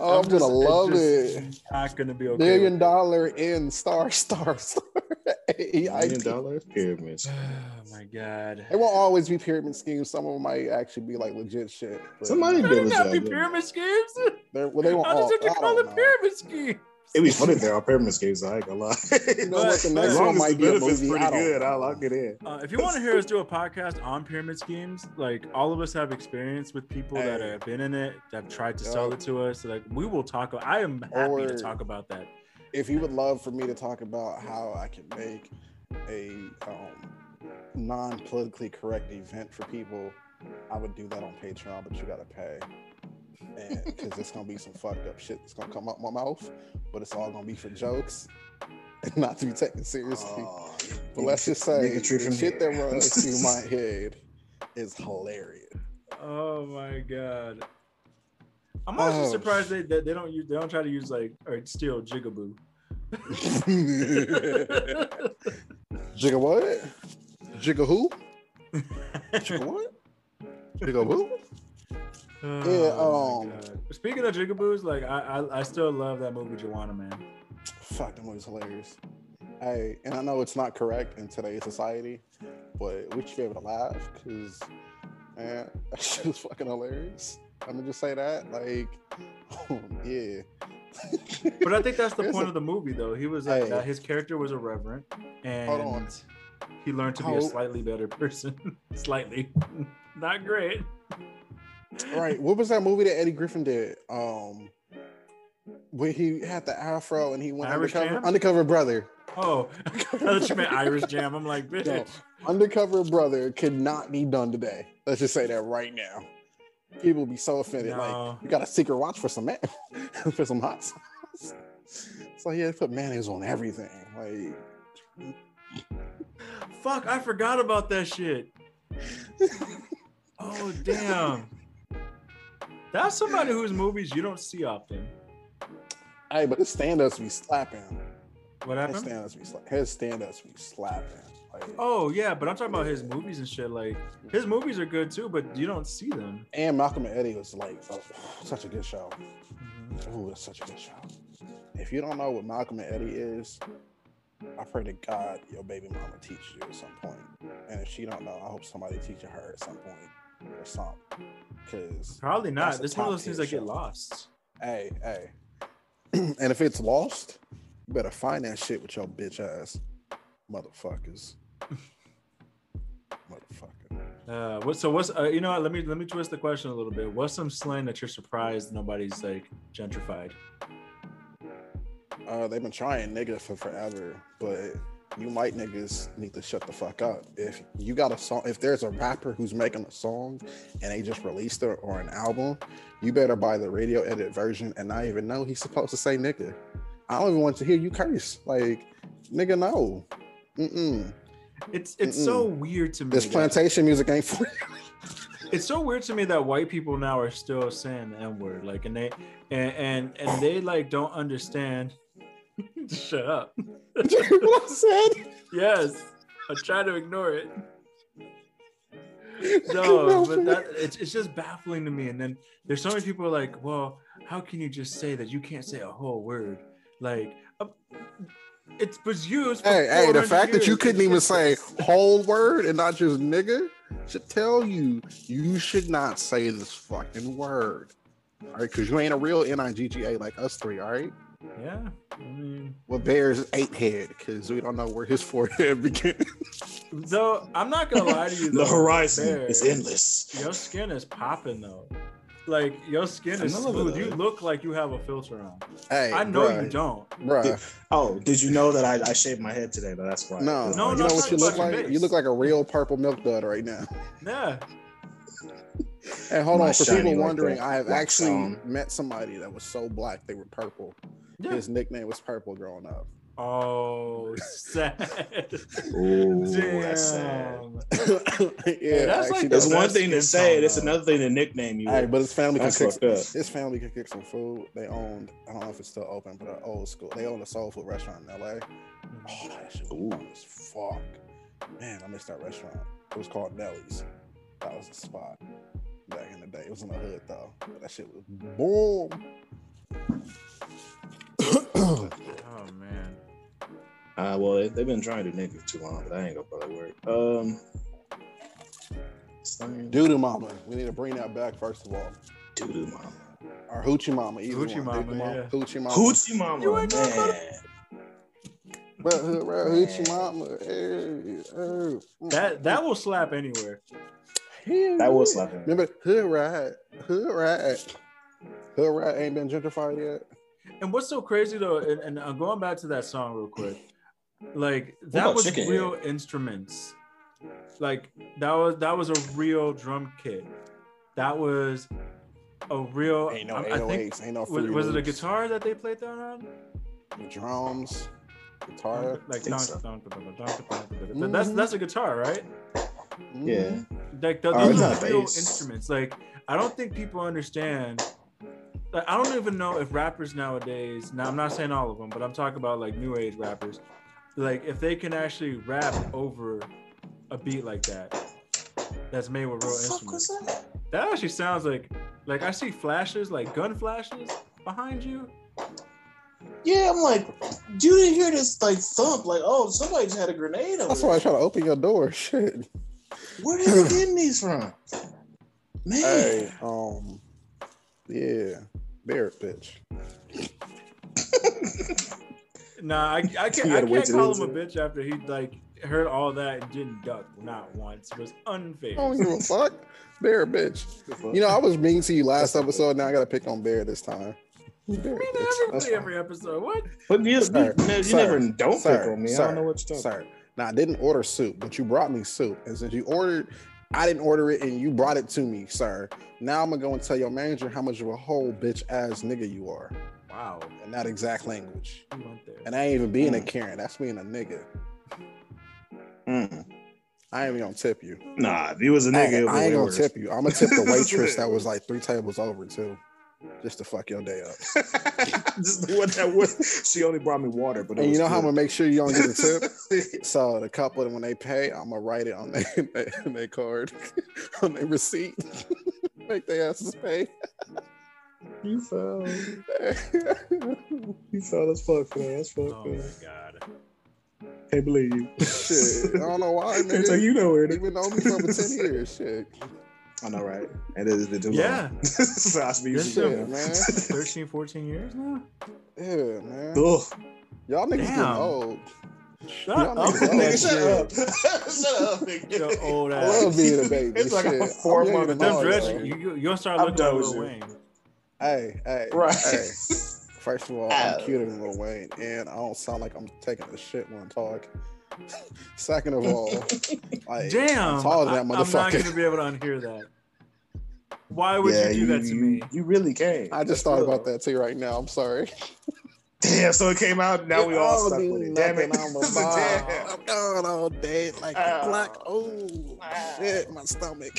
Oh, I'm, gonna just- love it's it. Not gonna be okay. Million with dollar in star star star. Million AIP. dollar pyramids. Oh my god. It won't always be pyramid schemes. Some of them might actually be like legit shit. Somebody They did don't be pyramid schemes. They're, well, they won't How all. does it I call it pyramid scheme? It'd be funny there they're pyramid schemes. I ain't gonna lie. You know what? The But- next as but- long one as might the be a movie. pretty I don't good, know. I'll lock it in. Uh, if you want to hear us do a podcast on pyramid schemes, like all of us have experience with people that have been in it, that have tried to sell it to us. Like we will talk. I am happy to talk about that. If you would love for me to talk about how I can make a um, non-politically correct event for people, I would do that on Patreon, but you gotta pay. And because it's gonna be some fucked up shit that's gonna come out my mouth, but it's all gonna be for jokes and not to be taken seriously. Oh, But let's just say the from shit that here. runs through my head is hilarious. Oh my god. I'm also Oh, surprised they, that they don't use they don't try to use like uh, or steal Jigaboo. Jigga what? Jigga who? Jigga what? Jigga who? Oh my um, Speaking of Jigaboos, like I, I I still love that movie Joanna Man. Fuck, that movie's hilarious. Hey, and I know it's not correct in today's society, but we should be able to laugh because, man, that shit is fucking hilarious. I'm gonna just say that, like, oh, yeah. But I think that's the It's point a- of the movie, though. He was like Hey. His character was irreverent, and he learned to be a slightly better person. slightly, not great. Right. What was that movie that Eddie Griffin did? Um, where he had the afro and he went Irish undercover. Jam? Undercover brother. Oh, I thought you meant Irish Jam. I'm like, bitch. No, undercover brother could not be done today. Let's just say that right now. People will be so offended. No. Like, you got a secret watch for some man, for some hot sauce. It's like, yeah, they put mayonnaise on everything. Like, Fuck, I forgot about that shit. Oh damn. That's somebody whose movies you don't see often. hey, but his stand-ups be slapping. What His happened? stand-ups be slapping. His stand-ups be slapping. Like, Oh yeah, but I'm talking about his movies and shit. Like his movies are good too, but you don't see them. and Malcolm and Eddie was like oh, such a good show. Mm-hmm. Oh, it's such a good show. If you don't know what Malcolm and Eddie is, I pray to God your baby mama teaches you at some point. And if she don't know, I hope somebody teaches her at some point or something. Cause Probably not. It's one of those things that get lost. hey, hey. and if it's lost, you better find that shit with your bitch ass motherfuckers. Motherfucker. Uh, what? So what's? Uh, you know, what, let me let me twist the question a little bit. What's some slang that you're surprised nobody's like gentrified? Uh, they've been trying nigga for forever, but you white niggas need to shut the fuck up. If you got a song, if there's a rapper who's making a song and they just released it or an album, you better buy the radio edit version and not even know he's supposed to say nigga. I don't even want to hear you curse. Like, nigga, no. Mm-mm. It's it's so weird to me. This that- plantation music ain't for you. it's so weird to me that white people now are still saying the N word, like, and they and and and they like don't understand. Shut up. Did you hear what I said? Yes, I try to ignore it. No, but that it's, it's just baffling to me. And then there's so many people like, well, how can you just say that you can't say a whole word? Like, uh, it was used. Hey, hey, the 400 fact that you couldn't even say whole word and not just nigga should tell you you should not say this fucking word. All right, because you ain't a real N-I-G-G-A like us three, all right? Yeah, I mean, Well, Bear's eight head because we don't know where his forehead begins. so I'm not gonna lie to you. The though, horizon Bear, is endless. Your skin is popping though. Like your skin is smooth. You look like you have a filter on. Hey, I know bruh, you don't. bruh. Oh, did you know that I, I shaved my head today? Though that's why. No, No, you know I'm what you look like? face. You look like a real purple milk dud right now. Yeah. And hold My on, for people like wondering, that. I have Wax actually on. met somebody that was so black they were purple. Yeah. His nickname was Purple growing up. Oh, sad. Ooh, that's sad. Damn. yeah, that's like actually, It's the one thing to say tone. It's another thing to nickname you. Hey, but his family can That's cook. fucked up. His family can cook some food. They owned. I don't know if it's still open, but an old school. They own a soul food restaurant in L.A. Mm-hmm. Oh, that shit was Ooh. bomb as fuck. Man, I missed that restaurant. It was called Nelly's. That was the spot back in the day. It was in the hood though. But that shit was boom. Oh man. Uh, well, they, they've been trying to do niggas too long, but that ain't gonna probably work. Um, doo Doodoo mama. We need to bring that back first of all. doo mama, Or hoochie mama. Either Hoochie one. mama, Doodoo yeah. Hoochie mama. hoochie mama, You ain't gonna go man. Bruh, hood, bruh, Hoochie mama. Hey, hey. That that will slap anywhere. Hell That was yeah. slapping. Remember hood rat, hood rat, hood rat ain't been gentrified yet. And what's so crazy though, and, and I'm going back to that song real quick. Like that was Chicken real instruments. Like that was that was a real drum kit. That was a real. Ain't no um, I, I oh think 808s, ain't no was, was it a guitar that they played that on? The drums, guitar. Like so. that's that's a guitar, right? Yeah, Mhm. Like th- Oh, those are real instruments. Like I don't think people understand. Like I don't even know if rappers nowadays. Now I'm not saying all of them, but I'm talking about like new age rappers. Like if they can actually rap over a beat like that, that's made with real instruments. that? That actually sounds like like I see flashes, like gun flashes behind you. Yeah, I'm like, you didn't hear this like thump, like, oh, somebody just had a grenade over That's why I try to open your door. Shit. Where are you getting these from? Man, Hey, um, yeah, bear bitch. Nah, I, I can't. I can't call him a bitch after he like heard all that and didn't duck not once. It was unfair. I don't give a fuck. Bear bitch. You know, I was mean to you last episode. Now I gotta pick on Bear this time. Bear I mean, bitch. every, every episode. What? but you, Sir, you, you sir, never don't sir, pick on me. I sir, don't know what you're talking Sir, now I didn't order soup, but you brought me soup, and since you ordered, I didn't order it, and you brought it to me, sir. Now I'm gonna go and tell your manager how much of a whole bitch ass nigga you are, Wow. in that exact language. You went there. And I ain't even being a Mm. Karen. That's being a nigga. Mm. I ain't even gonna tip you. Nah, if he was a nigga, it would I ain't way gonna worse. tip you. I'm gonna tip the waitress that was like three tables over too, Mm. just to fuck your day up. Just what that was. She only brought me water, but it And you was know how I'm gonna make sure you don't get a tip. So the couple, and when they pay, I'm gonna write it on their their, their card, on their receipt. Make their asses pay. you fell. You fell as fuck for that. That's fucked Oh my god. Can't believe you. Shit, I don't know why, Can't nigga. take you nowhere. nigga. Even known me for over ten years. Shit, I know, right? And it is the Yeah. so I speak This for shit, yeah, man. 13, 14 years now. Yeah, man. Ugh. Y'all niggas getting old. Shut Y'all up niggas with love that Nigga, shut up. shut up, nigga. Your old I ass. love being a baby. It's like a four month young Them and all, you, you, you'll start looking done like Lil. Wayne. Hey, hey, Right. hey. First of all. I'm cuter than Lil Wayne, and I don't sound like I'm taking a shit when I talk. Second of all, like, Damn. I'm taller than that I, am not going to be able to unhear that. Why would Yeah, you do that to me? You really can't. I just thought about that too right now. I'm sorry. Damn, so it came out. Now we all I'll stuck with it. Damn it. nothing, I'm a It's a bomb. damn. I'm going all day like a ah. Oh. black. Oh Wow. shit, my stomach.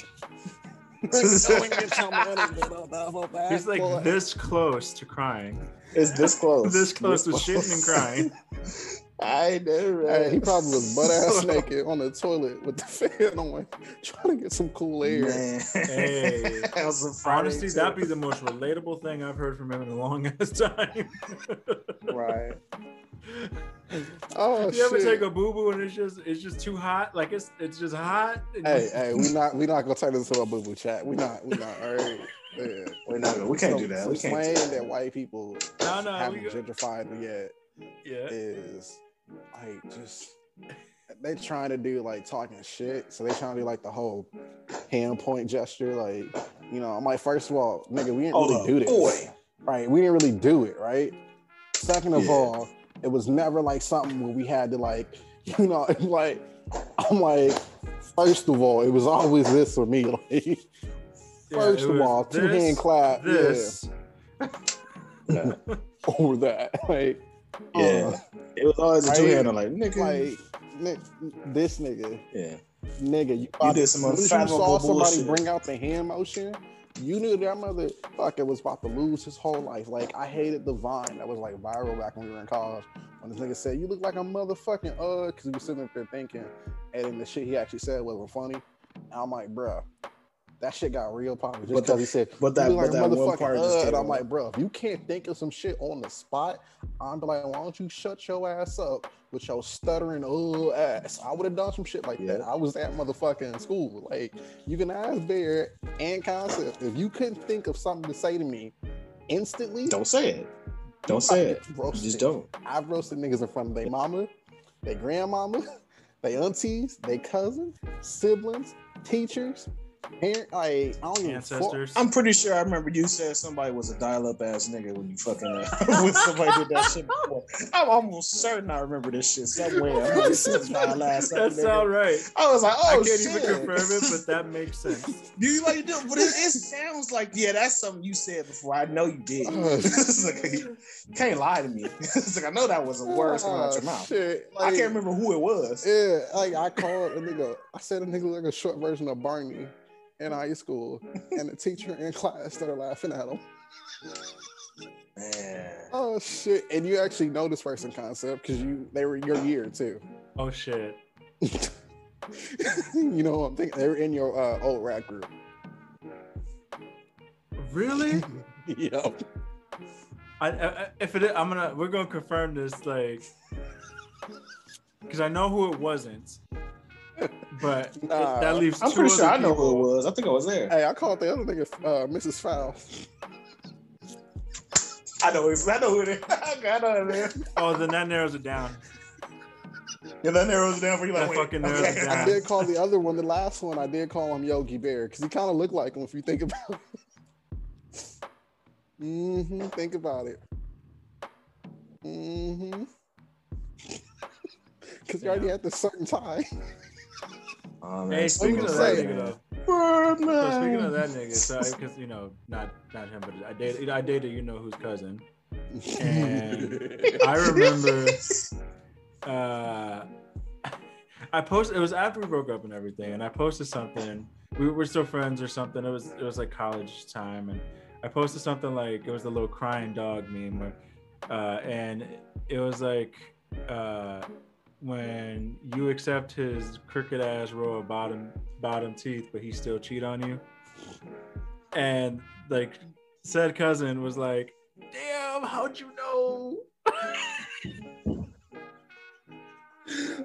Going get some money, little double back He's like boy. this close to crying. It's this close. This close to shitting and crying. I know, right? Hey, he probably was butt ass naked on the toilet with the fan on, trying to get some cool air. Man. Hey. That was Honestly, too. that'd be the most relatable thing I've heard from him in a long ass time. Right. Oh you ever shit. take a boo boo and it's just it's just too hot? Like it's it's just hot. and hey, you- hey, we not we not gonna turn this into a boo boo chat. We not we not. All right. Yeah. We're not gonna- we can't Some- do that. We can't do slang that. that white people No, no, haven't we go- gentrified yet yeah. is like just they trying to do like talking shit. So they trying to do like the whole hand point gesture. Like, you know, I'm like, first of all, nigga, we didn't Hold really up, do this. boy. Right. We didn't really do it, right? Second of Yeah. all, it was never like something where we had to like, you know, like I'm like, first of all, it was always this for me. Like first it of all, two this, hand clap. This. Yeah. Over that. Like Yeah. uh, It was always a two hander, like nigga. like this nigga, yeah. nigga, you, about did some as soon as you saw somebody bullshit. bring out the hand motion. You knew that motherfucker was about to lose his whole life. Like I hated the vine that was like viral back when we were in college. When this nigga said, "You look like a motherfucking uh," because we were sitting up there thinking, and then the shit he actually said wasn't funny. And I'm like, bruh, that shit got real popular just But because he said, But that, but like that one part uh, and I'm like, bro, if you can't think of some shit on the spot, I'm like, why don't you shut your ass up with your stuttering uh ass? I would have done some shit like that. I was that motherfucker in school. Like, you can ask Bear and Concept if you couldn't think of something to say to me instantly. don't say it. Don't say it. Just don't. I've roasted niggas in front of their mama, their grandmama, their aunties, their cousins, siblings, teachers, parent. Like, I don't even fuck- Ancestors. I'm pretty sure I remember you said somebody was a dial-up ass nigga when you fucking uh, when somebody did that shit before. I'm almost certain I remember this shit somewhere. I'm this is my last that sounds right. I was like, oh I can't shit. even confirm it, but that makes sense. Do you like do? But it, it sounds like yeah, that's something you said before. I know you did. Oh, like, you can't lie to me. It's like I know that was a word coming out your Ah, mouth. Shit. I can't remember who it was. Yeah, like I called a nigga. I said a nigga like a short version of Barney in high school, and the teacher in class started laughing at him. Man. Oh shit! And you actually know this person concept because you they were your year too. Oh shit. you know what I'm thinking? They were in your uh, old rap group. Really? Yo. I, I if it is, I'm gonna we're gonna confirm this like because I know who it wasn't, but it- Nah. that leaves. I'm two pretty sure other I know who it was. I think I was there. Hey, I called the other nigga uh, Mrs. Foul. I know who I know who it is. I know who it is. Oh, then that narrows it down. Yeah, that narrows it down for you. Like, That wait, fucking narrows it down. I did call the other one, the last one. I did call him Yogi Bear because he kind of looked like him if you think about it. mm-hmm. Think about it. Mm-hmm. Because you already had the certain tie. Oh, Hey, speaking of that nigga though. So speaking of that nigga, so because you know, not not him, but I dated I dated you know whose cousin. And I remember uh I posted it was after we broke up and everything, and I posted something. We were still friends or something. It was it was like college time, and I posted something like it was the little crying dog meme, where, uh, and it was like uh, when you accept his crooked ass row of bottom bottom teeth, but he still cheat on you, and like said cousin was like, "Damn, how'd you know?"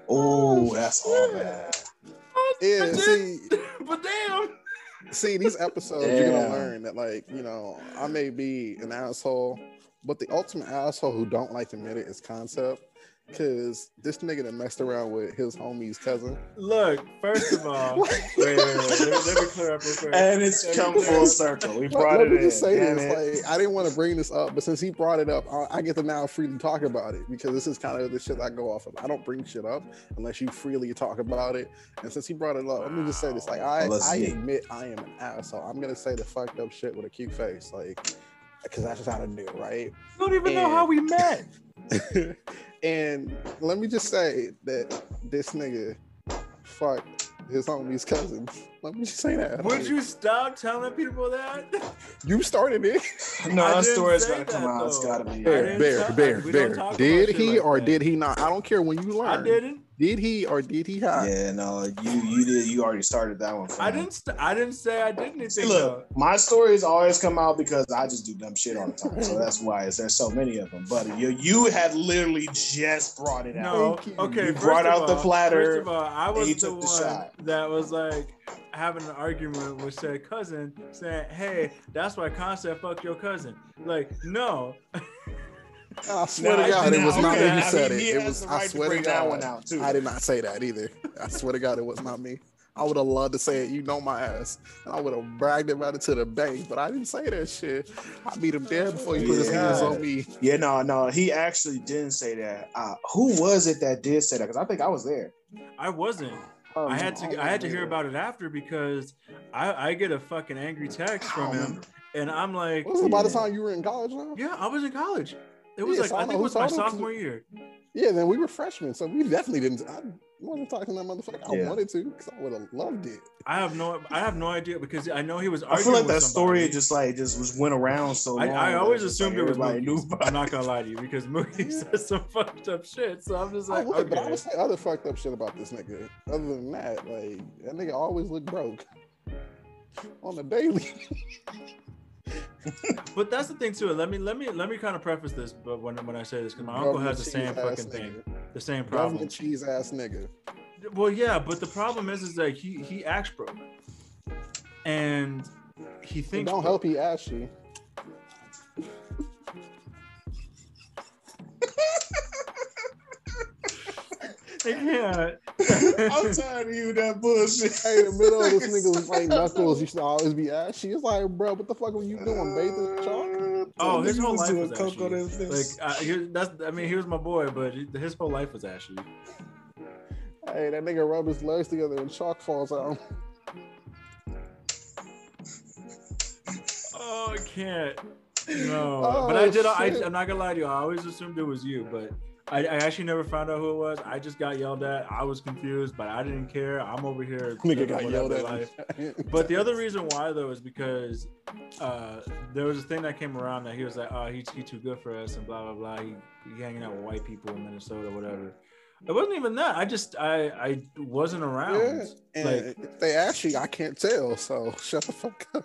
Oh, that's all bad. yeah, But see, but damn. see, these episodes you're gonna learn that, like, you know, I may be an asshole, but the ultimate asshole who don't like to admit it is concept. Cause this nigga that messed around with his homie's cousin. Look, first of all, wait, wait, wait, let, me, let me clear up real quick. And it's Let come full circle. We Let, brought let it me in. just say Damn this: it. like, I didn't want to bring this up, but since he brought it up, I, I get to now freely talk about it because this is kind of the shit I go off of. I don't bring shit up unless you freely talk about it. And since he brought it up, let me just say this: like, I, Well, let's I see. admit I am an asshole. I'm gonna say the fucked up shit with a cute face, like, because that's just how to do, right? You don't even know how we met. and let me just say that this nigga fucked his homie's cousin. Let me just say that. Would Like, you stop telling people that? You started it. No, I that didn't story's say gotta come that, out. It's though. gotta be. Bear, bear, bear, bear. Did he like or that. did he not? I don't care when you learn. I didn't. Did he or did he not? Yeah, no, you you did. You already started that one. For I me. didn't. St- I didn't say I did anything. See, look, my stories always come out because I just do dumb shit all the time. So that's why it's, there's so many of them. But you you had literally just brought it out. No, okay. You brought of out the all- platter, First of all, I was the took one the shot. that was like having an argument with said cousin, saying, "Hey, that's why Concept fucked your cousin." Like, no, I swear Now, to God, it was not okay, me who I said mean, it. It was. the I right to swear to that God, one out, too. I did not say that either. I swear to God, it was not me. I would have loved to say it. You know my ass, and I would have bragged about it to the bank. But I didn't say that shit. I beat him dead before he put his hands on me. Yeah, no, no, he actually didn't say that. Uh, who was it that did say that? Because I think I was there. I wasn't. Um, I had to. I had to hear about it after because I, I get a fucking angry text from him, and I'm like, Was it by the time you were in college now? yeah, I was in college. It was Yeah, like so I I think it who was my told him, 'cause- sophomore year. Yeah, then we were freshmen, so we definitely didn't. I wasn't talking to that motherfucker. I wanted to because I would have loved it. I have no. I have no idea because I know he was. I feel like with that story just like just was went around so I, long. I that always just, assumed like, it was everybody Mookie. knew I'm not gonna lie to you because Mookie says some fucked up shit. So I'm just like, I like, would, but I okay. would say other fucked up shit about this nigga. Other than that, like that nigga always look broke on the daily. But that's the thing too. Let me let me let me kind of preface this, but when when I say this, because my uncle has the same fucking thing, nigga. the same problem. Government cheese ass nigga. Well, yeah, but the problem is, is that he he acts broke, and he It thinks don't broke. help he ashy. I can't. I'm tired of you that bullshit. Hey, in the middle of this nigga's like knuckles used to always be ashy. It's like, bro, what the fuck were you doing? Bathing in uh, chalk? Oh, his whole was life was coke on ashy. his Like face. I, he, that's I mean he was my boy, but his whole life was ashy. Hey, that nigga rub his legs together and chalk falls out. Oh, I can't. No, Oh, but I did. I. I'm not gonna lie to you. I always assumed it was you, but I, I actually never found out who it was. I just got yelled at. I was confused, but I didn't care. I'm over here. Nigga got yelled life. at. But the other reason why though is because uh, there was a thing that came around that he was like, "Oh, he's he too good for us," and blah blah blah. He, he hanging out with white people in Minnesota, whatever. It wasn't even that. I just I I wasn't around. Yeah, and Like if they ashy, I can't tell. So shut the fuck up.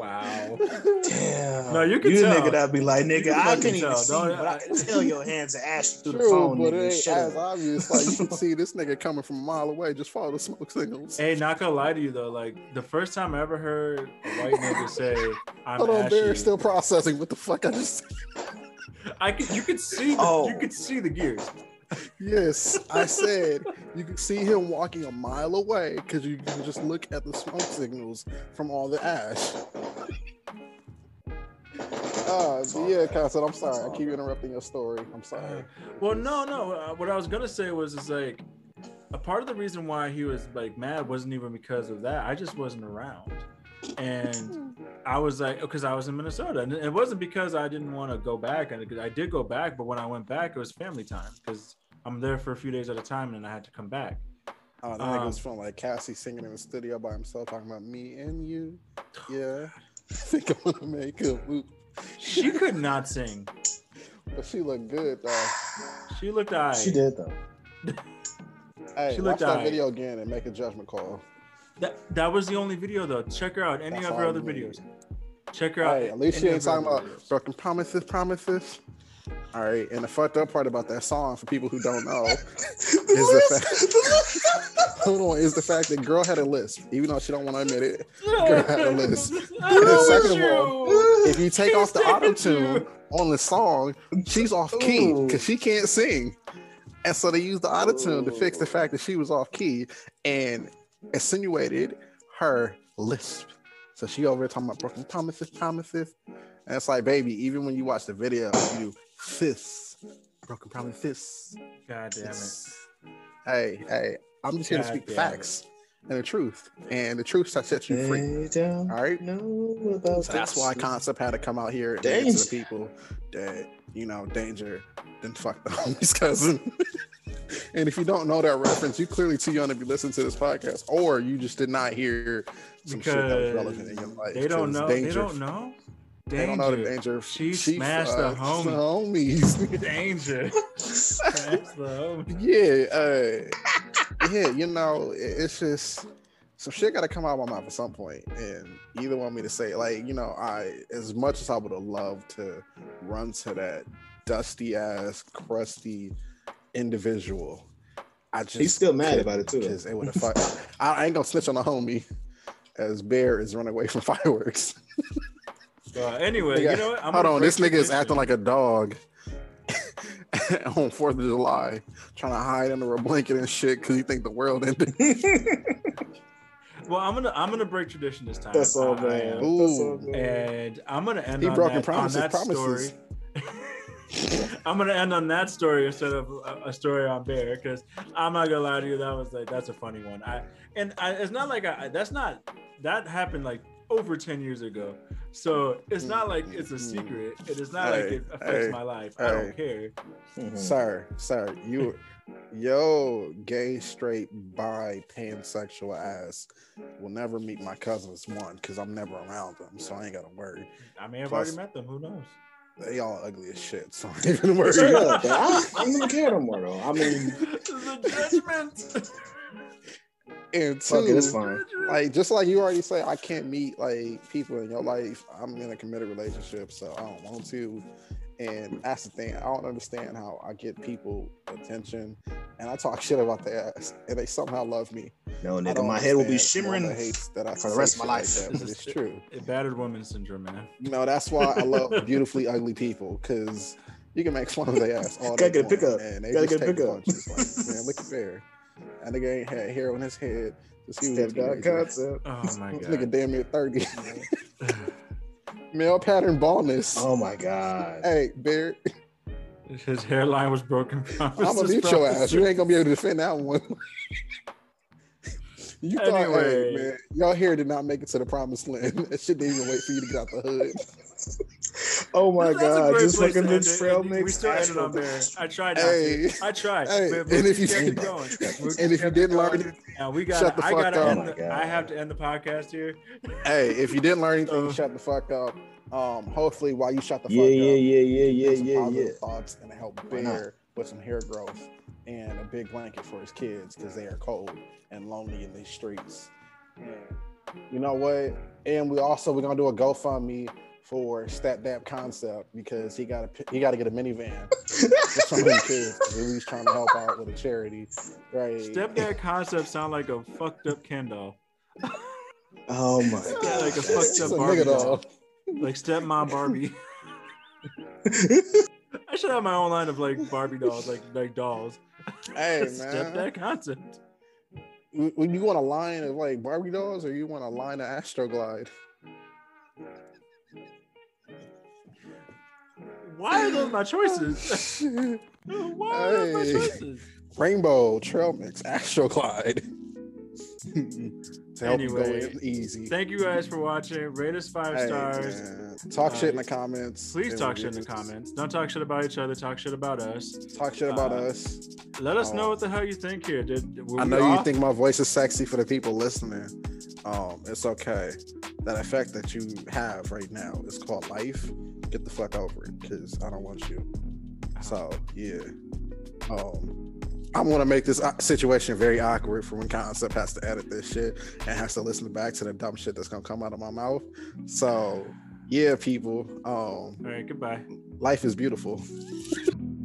Wow. Damn. No, you can you tell. nigga that'd be like, nigga, can I fucking couldn't even tell. see, Don't- but I can tell your hands are ashy through the phone. but nigga. it ain't Shut as obvious. Like you can see this nigga coming from a mile away. Just follow the smoke signals. Hey, not gonna lie to you though, like the first time I ever heard a white nigga say I'm Hold on, ashy, Bear still processing what the fuck I just. I could you could see the, Oh. you could see the gears. Yes, I said you can see him walking a mile away because you can just look at the smoke signals from all the ash. Uh, yeah, Cassette, I'm sorry. I keep interrupting your story. I'm sorry. Well, no, no. uh, What I was gonna say was is like a part of the reason why he was like mad wasn't even because of that. I just wasn't around, and I was like, because I was in Minnesota, and it wasn't because I didn't want to go back, and I did go back, but when I went back, it was family time because I'm there for a few days at a time, and then I had to come back. Oh, that Um, was from like Cassie singing in the studio by himself, talking about me and you. Yeah, I think I'm gonna make a move. She could not sing. But she looked good though. She looked alright. She did though. Hey, She watch looked that alright. video again and make a judgment call. That that was the only video though. Check her out. Any That's of her other need. videos. Check her out. Hey, at least she ain't talking about videos. broken promises, promises. All right, and the fucked up part about that song for people who don't know is the fact. Hold on, is the fact that girl had a list, even though she don't want to admit it. Girl had a list. I know Second of all- if you take off the auto tune on the song, she's off key because she can't sing. And so they used the auto tune to fix the fact that she was off key and insinuated her lisp. So she over there talking about broken promises, promises. And it's like, baby, even when you watch the video, you fists, broken promises. God damn it. Hey, hey, I'm just here to speak the damn it. facts and the truth. And the truth shall set you free. Don't All right. know about So that's why. Concept had to come out here and Danger. answer the people that you know danger. Then fuck the homies cousin. and if you don't know that reference, you clearly too young to be listening to this podcast, or you just did not hear some shit that was relevant in your Because life. they don't know. Danger, They don't know. They don't know the Danger. danger. She smashed the fucks homie. homies. Danger. That's the homie. yeah, uh, yeah. You know, it's just some shit got to come out of my mouth at some point, and you either want me to say, like, you know, I as much as I would have loved to run to that dusty ass, crusty individual, I just He's still mad about it, too, though. Because it would have. I, I ain't gonna snitch on the homie. As Bear is running away from fireworks. Uh, anyway, Nigga, you know what? I'm Hold gonna on, this nigga is acting like a dog on Fourth of July, trying to hide under a blanket and shit because he think the world ended. Well, I'm gonna I'm gonna break tradition this time. That's all, man. am. That's all, man. And I'm gonna end He on broken that, promises, on that promises. story. I'm gonna end on that story instead of a, a story on Bear because I'm not gonna lie to you, that was like that's a funny one. I and I, it's not like I that's not that happened like over 10 years ago. So it's not like it's a secret. It is not like it affects hey, my life. I don't care. Mhm. sir, sir, you, yo, gay, straight, bi, pansexual ass will never meet my cousins one because I'm never around them, so I ain't gotta worry. I may have Plus- already met them. Who knows? They all ugly as shit, so I ain't even worried. Straight up, man. I, I don't even care no more though. I mean, the judgment. And fuck two, it, it's fine. like just like you already say, I can't meet like people in your life. I'm in a committed relationship, so I don't want to. And that's the thing. I don't understand how I get people attention, and I talk shit about their ass, and they somehow love me. No, I nigga, my head will be understand the shimmering. hates that I for the rest of my life. Like that, but it's true. A battered woman syndrome, man. You know, that's why I love beautifully ugly people because you can make fun of their ass all Gotta get a pickup. and they Gotta get a pickup. Like, man, look at there. And nigga ain't had hair on his head. Just he was a Stepdad concept. Oh my This nigga god. damn near 30. Male pattern baldness. Oh my god. Hey, Bear, His hairline was broken. I'm gonna mute your ass. You ain't gonna be able to defend that one. you thought, hey, man, y'all here did not make it to the promised land. That shit didn't even wait for you to get out the hood. Oh my That's god. Just place like a to end mid it. trail We mix. still ended on there. I tried Hey. to. I tried. Hey, but and if you- kept it going. And if you didn't learn it, now we shut got. the I fuck gotta up. end. Oh the, I have to end the podcast here. hey, if you didn't learn anything, Uh. shut the fuck up. Um, hopefully, while you shut the fuck Yeah, up, yeah, yeah, yeah, yeah, yeah, yeah. thoughts and help Bear with some hair growth and a big blanket for his kids because they are cold and lonely in these streets. And you know what? And we also we're gonna do a GoFundMe for Stepdad Concept because he got to he got to get a minivan for some of the kids. 'cause He's trying to help out with a charity, right? Stepdad concept sound like a fucked up Ken doll. Oh my Yeah, like a fucked up a Barbie doll. doll. Like stepmom Barbie. I should have my own line of like Barbie dolls, like like dolls. Hey man, Stepdad concept. when you want a line of like Barbie dolls, or you want a line of Astroglide? Why are those my choices? Why are those my choices? Rainbow Trail Mix Astroglide. to help you go Anyway, easy. Thank you guys for watching. Rate us five Hey, stars. man, Talk shit in Uh, the comments. Please talk shit in the comments. Don't talk shit about each other. Talk shit about us. Talk shit about Uh, us. Let us know Um, what the hell you think here. Did I know you off? think my voice is sexy for the people listening. Um, it's okay. That effect that you have right now is called life. Get the fuck over it, because I don't want you. So yeah. Um, I'm gonna make this uh, situation very awkward for when Concept has to edit this shit and has to listen back to the dumb shit that's gonna come out of my mouth. So yeah, people. Um, All right, goodbye. life is beautiful.